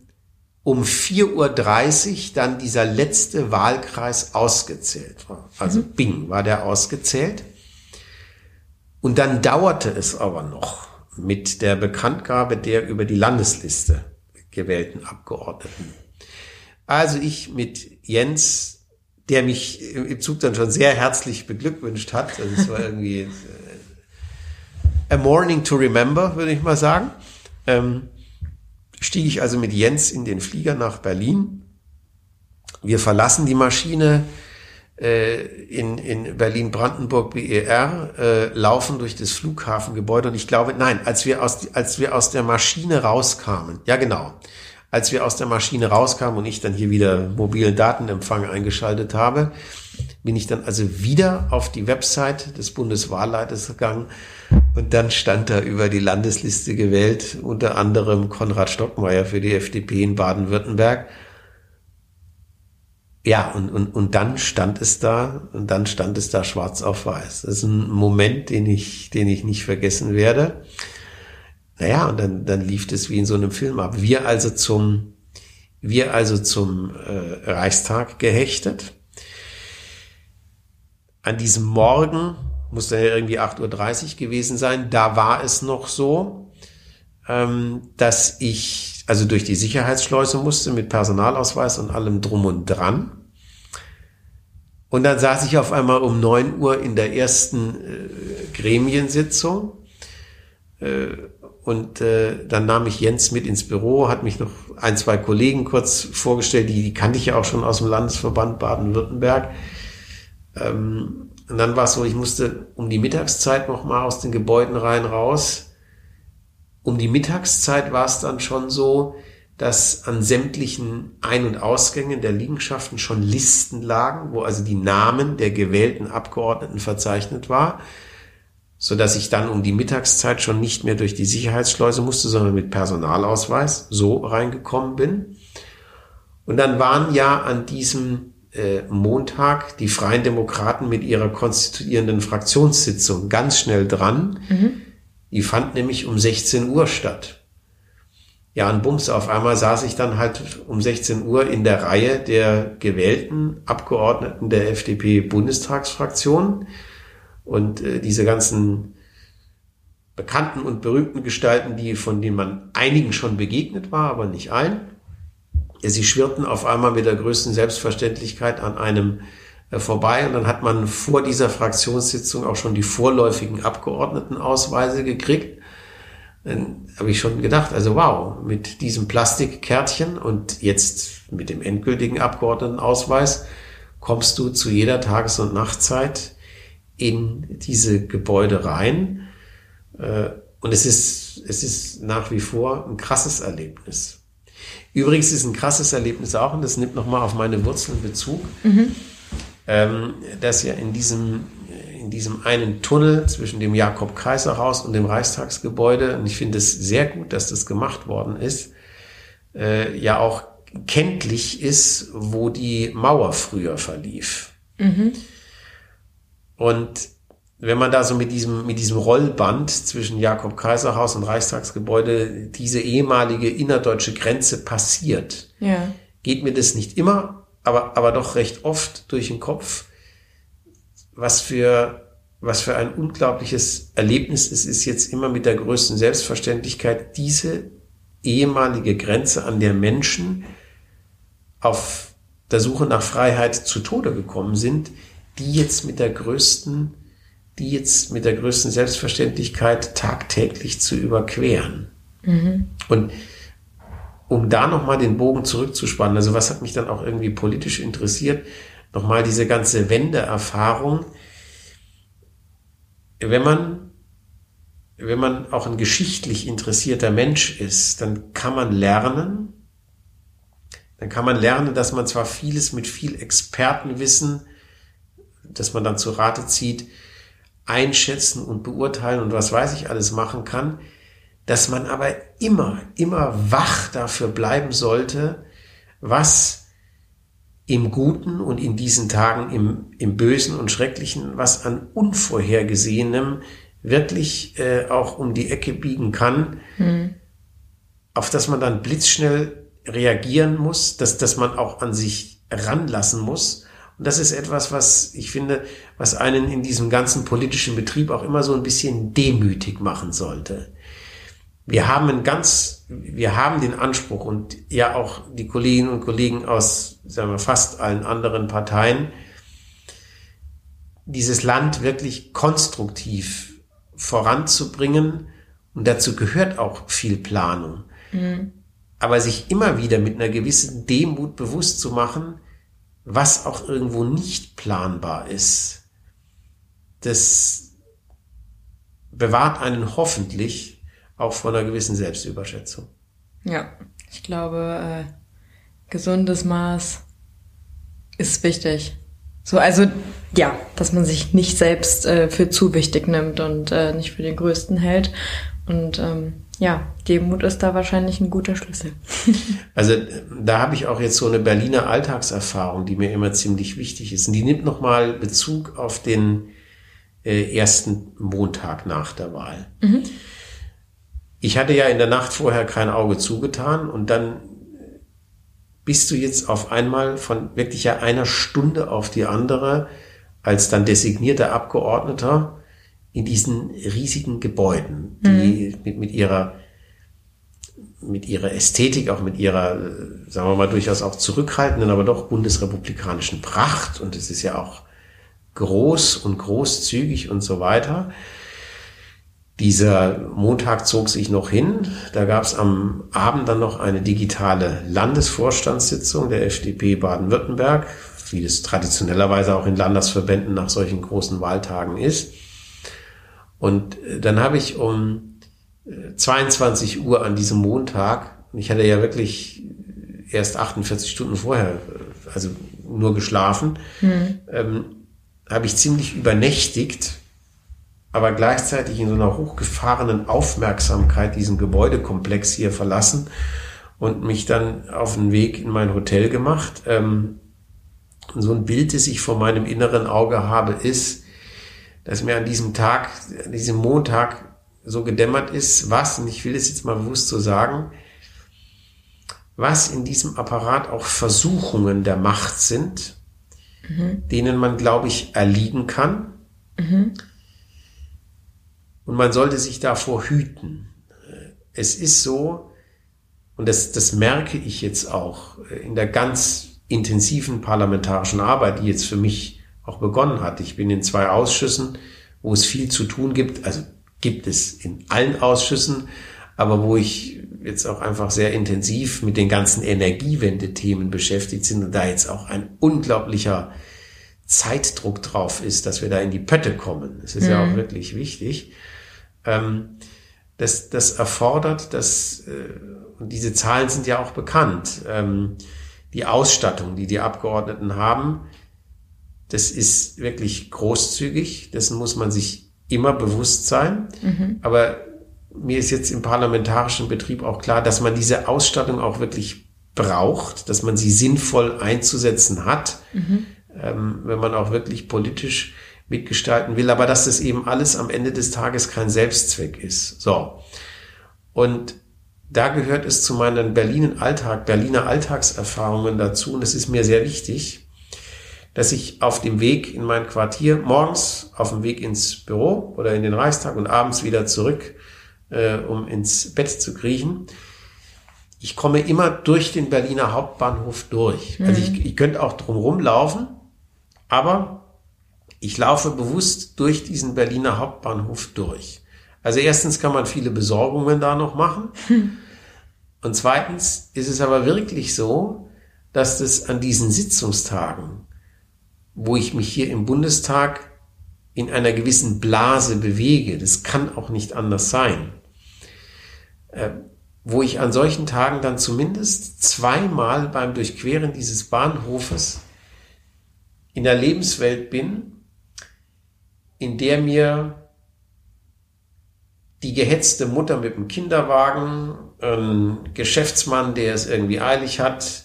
um 4.30 Uhr dann dieser letzte Wahlkreis ausgezählt war. Also mhm. Bing war der ausgezählt. Und dann dauerte es aber noch mit der Bekanntgabe der über die Landesliste gewählten Abgeordneten. Also ich mit Jens, der mich im Zug dann schon sehr herzlich beglückwünscht hat. Also es war irgendwie äh, a morning to remember, würde ich mal sagen. Ähm, stieg ich also mit Jens in den Flieger nach Berlin. Wir verlassen die Maschine in, in Berlin-Brandenburg BER, äh, laufen durch das Flughafengebäude und ich glaube, nein, als wir aus, als wir aus der Maschine rauskamen, ja genau, als wir aus der Maschine rauskamen und ich dann hier wieder mobilen Datenempfang eingeschaltet habe, bin ich dann also wieder auf die Website des Bundeswahlleiters gegangen und dann stand da über die Landesliste gewählt, unter anderem Konrad Stockmeier für die FDP in Baden-Württemberg. Ja, und, und, und dann stand es da, und dann stand es da schwarz auf weiß. Das ist ein Moment, den ich, den ich nicht vergessen werde. Naja, und dann, dann lief es wie in so einem Film ab. Wir also zum, wir also zum äh, Reichstag gehechtet. An diesem Morgen muss dann ja irgendwie 8.30 Uhr gewesen sein. Da war es noch so, ähm, dass ich also durch die Sicherheitsschleuse musste mit Personalausweis und allem drum und dran. Und dann saß ich auf einmal um 9 Uhr in der ersten äh, Gremiensitzung. Äh, und äh, dann nahm ich Jens mit ins Büro, hat mich noch ein, zwei Kollegen kurz vorgestellt, die, die kannte ich ja auch schon aus dem Landesverband Baden-Württemberg. Ähm, und dann war es so, ich musste um die Mittagszeit noch mal aus den Gebäuden rein raus. Um die Mittagszeit war es dann schon so, dass an sämtlichen Ein- und Ausgängen der Liegenschaften schon Listen lagen, wo also die Namen der gewählten Abgeordneten verzeichnet war, so dass ich dann um die Mittagszeit schon nicht mehr durch die Sicherheitsschleuse musste, sondern mit Personalausweis so reingekommen bin. Und dann waren ja an diesem äh, Montag die Freien Demokraten mit ihrer konstituierenden Fraktionssitzung ganz schnell dran. Mhm. Die fand nämlich um 16 Uhr statt. Ja, und Bums, auf einmal saß ich dann halt um 16 Uhr in der Reihe der gewählten Abgeordneten der FDP-Bundestagsfraktion. Und äh, diese ganzen bekannten und berühmten Gestalten, die, von denen man einigen schon begegnet war, aber nicht allen, Sie schwirrten auf einmal mit der größten Selbstverständlichkeit an einem vorbei und dann hat man vor dieser Fraktionssitzung auch schon die vorläufigen Abgeordnetenausweise gekriegt. Dann habe ich schon gedacht, also wow, mit diesem Plastikkärtchen und jetzt mit dem endgültigen Abgeordnetenausweis kommst du zu jeder Tages- und Nachtzeit in diese Gebäude rein. Äh, und es ist, es ist nach wie vor ein krasses Erlebnis. Übrigens ist ein krasses Erlebnis auch, und das nimmt nochmal auf meine Wurzeln Bezug, mhm. Ähm, dass ja in diesem, in diesem einen Tunnel zwischen dem Jakob-Kaiser-Haus und dem Reichstagsgebäude, und ich finde es sehr gut, dass das gemacht worden ist, äh, ja auch kenntlich ist, wo die Mauer früher verlief. Mhm. Und wenn man da so mit diesem, mit diesem Rollband zwischen Jakob Kaiserhaus und Reichstagsgebäude diese ehemalige innerdeutsche Grenze passiert, ja. geht mir das nicht immer, aber, aber doch recht oft durch den Kopf, was für, was für ein unglaubliches Erlebnis es ist, jetzt immer mit der größten Selbstverständlichkeit diese ehemalige Grenze, an der Menschen auf der Suche nach Freiheit zu Tode gekommen sind, die jetzt mit der größten die jetzt mit der größten Selbstverständlichkeit tagtäglich zu überqueren. Mhm. Und um da nochmal den Bogen zurückzuspannen, also was hat mich dann auch irgendwie politisch interessiert, nochmal diese ganze Wendeerfahrung, wenn man, wenn man auch ein geschichtlich interessierter Mensch ist, dann kann man lernen, dann kann man lernen, dass man zwar vieles mit viel Expertenwissen, dass man dann zu Rate zieht, einschätzen und beurteilen und was weiß ich alles machen kann, dass man aber immer, immer wach dafür bleiben sollte, was im Guten und in diesen Tagen im, im Bösen und Schrecklichen, was an Unvorhergesehenem wirklich äh, auch um die Ecke biegen kann, mhm. auf das man dann blitzschnell reagieren muss, dass, dass man auch an sich ranlassen muss und das ist etwas, was ich finde, was einen in diesem ganzen politischen Betrieb auch immer so ein bisschen demütig machen sollte. Wir haben ein ganz, wir haben den Anspruch und ja auch die Kolleginnen und Kollegen aus, sagen wir, fast allen anderen Parteien, dieses Land wirklich konstruktiv voranzubringen. Und dazu gehört auch viel Planung. Mhm. Aber sich immer wieder mit einer gewissen Demut bewusst zu machen, was auch irgendwo nicht planbar ist, das bewahrt einen hoffentlich auch vor einer gewissen Selbstüberschätzung. Ja, ich glaube, äh, gesundes Maß ist wichtig. So, also ja, dass man sich nicht selbst äh, für zu wichtig nimmt und äh, nicht für den Größten hält. Und ähm, ja, Demut ist da wahrscheinlich ein guter Schlüssel. also da habe ich auch jetzt so eine Berliner Alltagserfahrung, die mir immer ziemlich wichtig ist. Und die nimmt nochmal Bezug auf den äh, ersten Montag nach der Wahl. Mhm. Ich hatte ja in der Nacht vorher kein Auge zugetan und dann bist du jetzt auf einmal von wirklich ja einer Stunde auf die andere als dann designierter Abgeordneter in diesen riesigen Gebäuden, die mhm. mit, mit ihrer mit ihrer Ästhetik, auch mit ihrer, sagen wir mal, durchaus auch zurückhaltenden, aber doch bundesrepublikanischen Pracht und es ist ja auch groß und großzügig und so weiter. Dieser Montag zog sich noch hin. Da gab es am Abend dann noch eine digitale Landesvorstandssitzung der FDP Baden-Württemberg, wie es traditionellerweise auch in Landesverbänden nach solchen großen Wahltagen ist. Und äh, dann habe ich um 22 äh, Uhr an diesem Montag, ich hatte ja wirklich erst 48 Stunden vorher, also nur geschlafen, mhm. ähm, habe ich ziemlich übernächtigt aber gleichzeitig in so einer hochgefahrenen Aufmerksamkeit diesen Gebäudekomplex hier verlassen und mich dann auf den Weg in mein Hotel gemacht. Ähm, so ein Bild, das ich vor meinem inneren Auge habe, ist, dass mir an diesem Tag, an diesem Montag so gedämmert ist, was, und ich will es jetzt mal bewusst so sagen, was in diesem Apparat auch Versuchungen der Macht sind, mhm. denen man, glaube ich, erliegen kann. Mhm und man sollte sich davor hüten. Es ist so, und das, das merke ich jetzt auch in der ganz intensiven parlamentarischen Arbeit, die jetzt für mich auch begonnen hat. Ich bin in zwei Ausschüssen, wo es viel zu tun gibt, also gibt es in allen Ausschüssen, aber wo ich jetzt auch einfach sehr intensiv mit den ganzen Energiewende-Themen beschäftigt sind und da jetzt auch ein unglaublicher Zeitdruck drauf ist, dass wir da in die Pötte kommen. Das ist mhm. ja auch wirklich wichtig. Ähm, das, das erfordert, dass, äh, und diese Zahlen sind ja auch bekannt, ähm, die Ausstattung, die die Abgeordneten haben, das ist wirklich großzügig, dessen muss man sich immer bewusst sein. Mhm. Aber mir ist jetzt im parlamentarischen Betrieb auch klar, dass man diese Ausstattung auch wirklich braucht, dass man sie sinnvoll einzusetzen hat, mhm. ähm, wenn man auch wirklich politisch mitgestalten will, aber dass das eben alles am Ende des Tages kein Selbstzweck ist. So. Und da gehört es zu meinen Berliner Alltag, Berliner Alltagserfahrungen dazu, und es ist mir sehr wichtig, dass ich auf dem Weg in mein Quartier morgens auf dem Weg ins Büro oder in den Reichstag und abends wieder zurück, äh, um ins Bett zu kriechen, ich komme immer durch den Berliner Hauptbahnhof durch. Mhm. Also ich, ich könnte auch drumherum laufen, aber ich laufe bewusst durch diesen Berliner Hauptbahnhof durch. Also erstens kann man viele Besorgungen da noch machen. Und zweitens ist es aber wirklich so, dass das an diesen Sitzungstagen, wo ich mich hier im Bundestag in einer gewissen Blase bewege, das kann auch nicht anders sein, äh, wo ich an solchen Tagen dann zumindest zweimal beim Durchqueren dieses Bahnhofes in der Lebenswelt bin, in der mir die gehetzte Mutter mit dem Kinderwagen, ein Geschäftsmann, der es irgendwie eilig hat,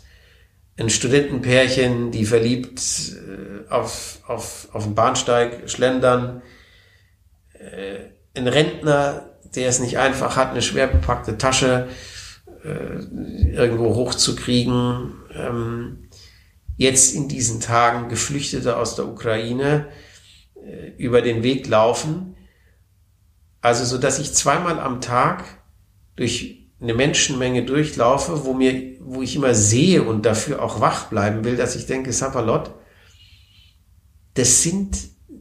ein Studentenpärchen, die verliebt äh, auf, auf, auf dem Bahnsteig schlendern, äh, ein Rentner, der es nicht einfach hat, eine schwer bepackte Tasche äh, irgendwo hochzukriegen, ähm, jetzt in diesen Tagen Geflüchtete aus der Ukraine, über den Weg laufen. Also so, dass ich zweimal am Tag durch eine Menschenmenge durchlaufe, wo mir, wo ich immer sehe und dafür auch wach bleiben will, dass ich denke, Sapperlot, das sind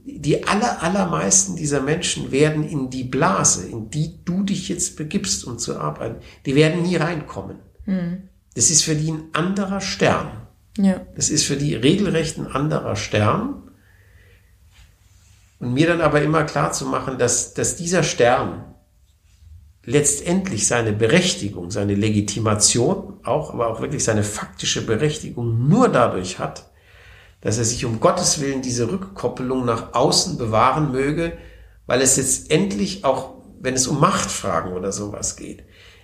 die aller, allermeisten dieser Menschen werden in die Blase, in die du dich jetzt begibst, um zu arbeiten, die werden nie reinkommen. Mhm. Das ist für die ein anderer Stern. Ja. Das ist für die regelrecht ein anderer Stern. Und mir dann aber immer klar zu machen, dass, dass dieser Stern letztendlich seine Berechtigung, seine Legitimation, auch, aber auch wirklich seine faktische Berechtigung nur dadurch hat, dass er sich um Gottes Willen diese Rückkoppelung nach außen bewahren möge, weil es jetzt endlich auch, wenn es um Machtfragen oder sowas geht,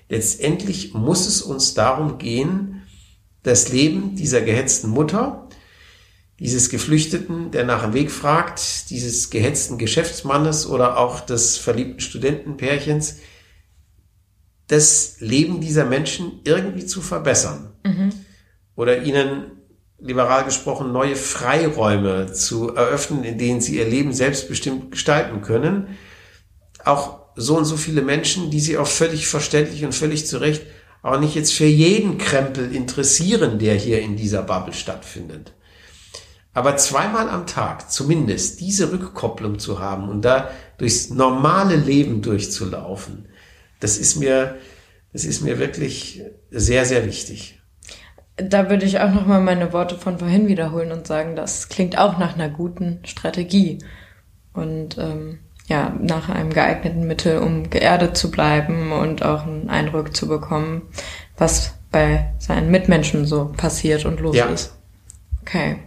letztendlich muss es uns darum gehen, das Leben dieser gehetzten Mutter, dieses Geflüchteten, der nach dem Weg fragt, dieses gehetzten Geschäftsmannes oder auch des verliebten Studentenpärchens, das Leben dieser Menschen irgendwie zu verbessern mhm. oder ihnen liberal gesprochen neue Freiräume zu eröffnen, in denen sie ihr Leben selbstbestimmt gestalten können. Auch so und so viele Menschen, die sie auch völlig verständlich und völlig zu Recht auch nicht jetzt für jeden Krempel interessieren, der hier in dieser Bubble stattfindet. Aber zweimal am Tag zumindest diese Rückkopplung zu haben und da durchs normale Leben durchzulaufen, das ist mir, das ist mir wirklich sehr, sehr wichtig. Da würde ich auch nochmal meine Worte von vorhin wiederholen und sagen, das klingt auch nach einer guten Strategie und ähm, ja, nach einem geeigneten Mittel, um geerdet zu bleiben und auch einen Eindruck zu bekommen, was bei seinen Mitmenschen so passiert und los ja. ist. Okay.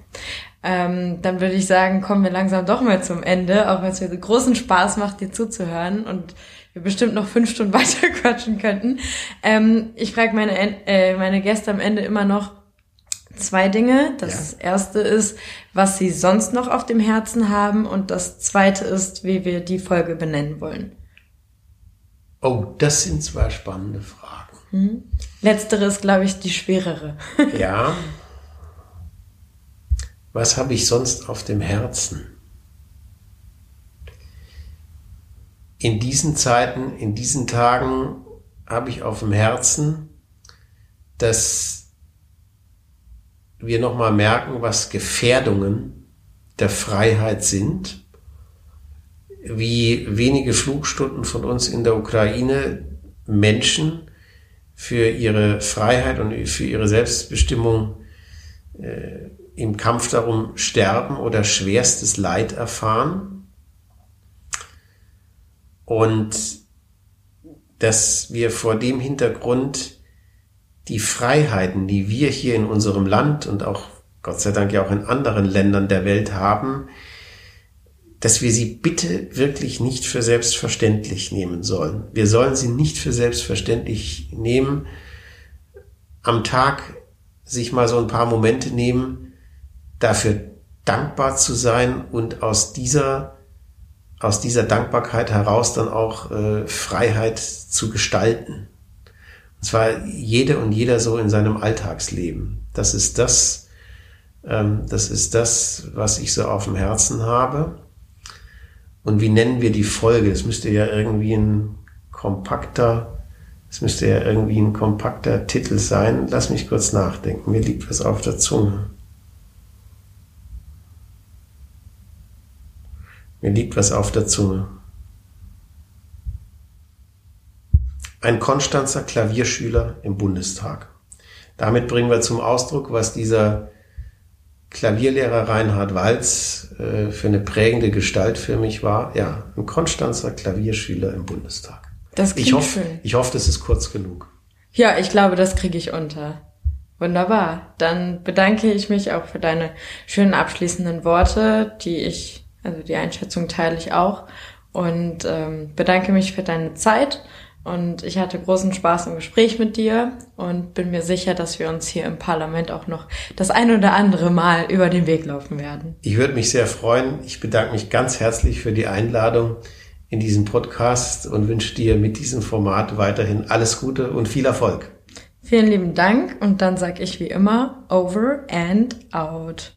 Ähm, dann würde ich sagen, kommen wir langsam doch mal zum Ende, auch wenn es mir so großen Spaß macht, dir zuzuhören und wir bestimmt noch fünf Stunden weiter quatschen könnten. Ähm, ich frage meine, äh, meine Gäste am Ende immer noch zwei Dinge. Das ja. erste ist, was sie sonst noch auf dem Herzen haben und das zweite ist, wie wir die Folge benennen wollen. Oh, das sind zwei spannende Fragen. Hm. Letztere ist, glaube ich, die schwerere. ja. Was habe ich sonst auf dem Herzen? in diesen Zeiten, in diesen Tagen habe ich auf dem Herzen, dass wir nochmal merken, was Gefährdungen der Freiheit sind, wie wenige Flugstunden von uns in der Ukraine Menschen für ihre Freiheit und für ihre Selbstbestimmung äh, im Kampf darum sterben oder schwerstes Leid erfahren und dass wir vor dem Hintergrund die Freiheiten, die wir hier in unserem Land und auch Gott sei Dank ja auch in anderen Ländern der Welt haben, dass wir sie bitte wirklich nicht für selbstverständlich nehmen sollen. Wir sollen sie nicht für selbstverständlich nehmen. Am Tag sich mal so ein paar Momente nehmen, dafür dankbar zu sein und aus dieser aus dieser Dankbarkeit heraus dann auch äh, Freiheit zu gestalten. Und zwar jede und jeder so in seinem Alltagsleben. Das ist das, ähm, das ist das, was ich so auf dem Herzen habe. Und wie nennen wir die Folge? Es müsste ja irgendwie ein kompakter, es müsste ja irgendwie ein kompakter Titel sein. Lass mich kurz nachdenken. Mir liegt was auf der Zunge. Mir liegt was auf der Zunge. Ein Konstanzer Klavierschüler im Bundestag. Damit bringen wir zum Ausdruck, was dieser Klavierlehrer Reinhard Walz äh, für eine prägende Gestalt für mich war. Ja, ein Konstanzer Klavierschüler im Bundestag. Das ich hoffe, schön. Ich hoffe, das ist kurz genug. Ja, ich glaube, das kriege ich unter. Wunderbar. Dann bedanke ich mich auch für deine schönen abschließenden Worte, die ich also die Einschätzung teile ich auch und ähm, bedanke mich für deine Zeit. Und ich hatte großen Spaß im Gespräch mit dir und bin mir sicher, dass wir uns hier im Parlament auch noch das ein oder andere Mal über den Weg laufen werden. Ich würde mich sehr freuen. Ich bedanke mich ganz herzlich für die Einladung in diesen Podcast und wünsche dir mit diesem Format weiterhin alles Gute und viel Erfolg. Vielen lieben Dank und dann sage ich wie immer over and out.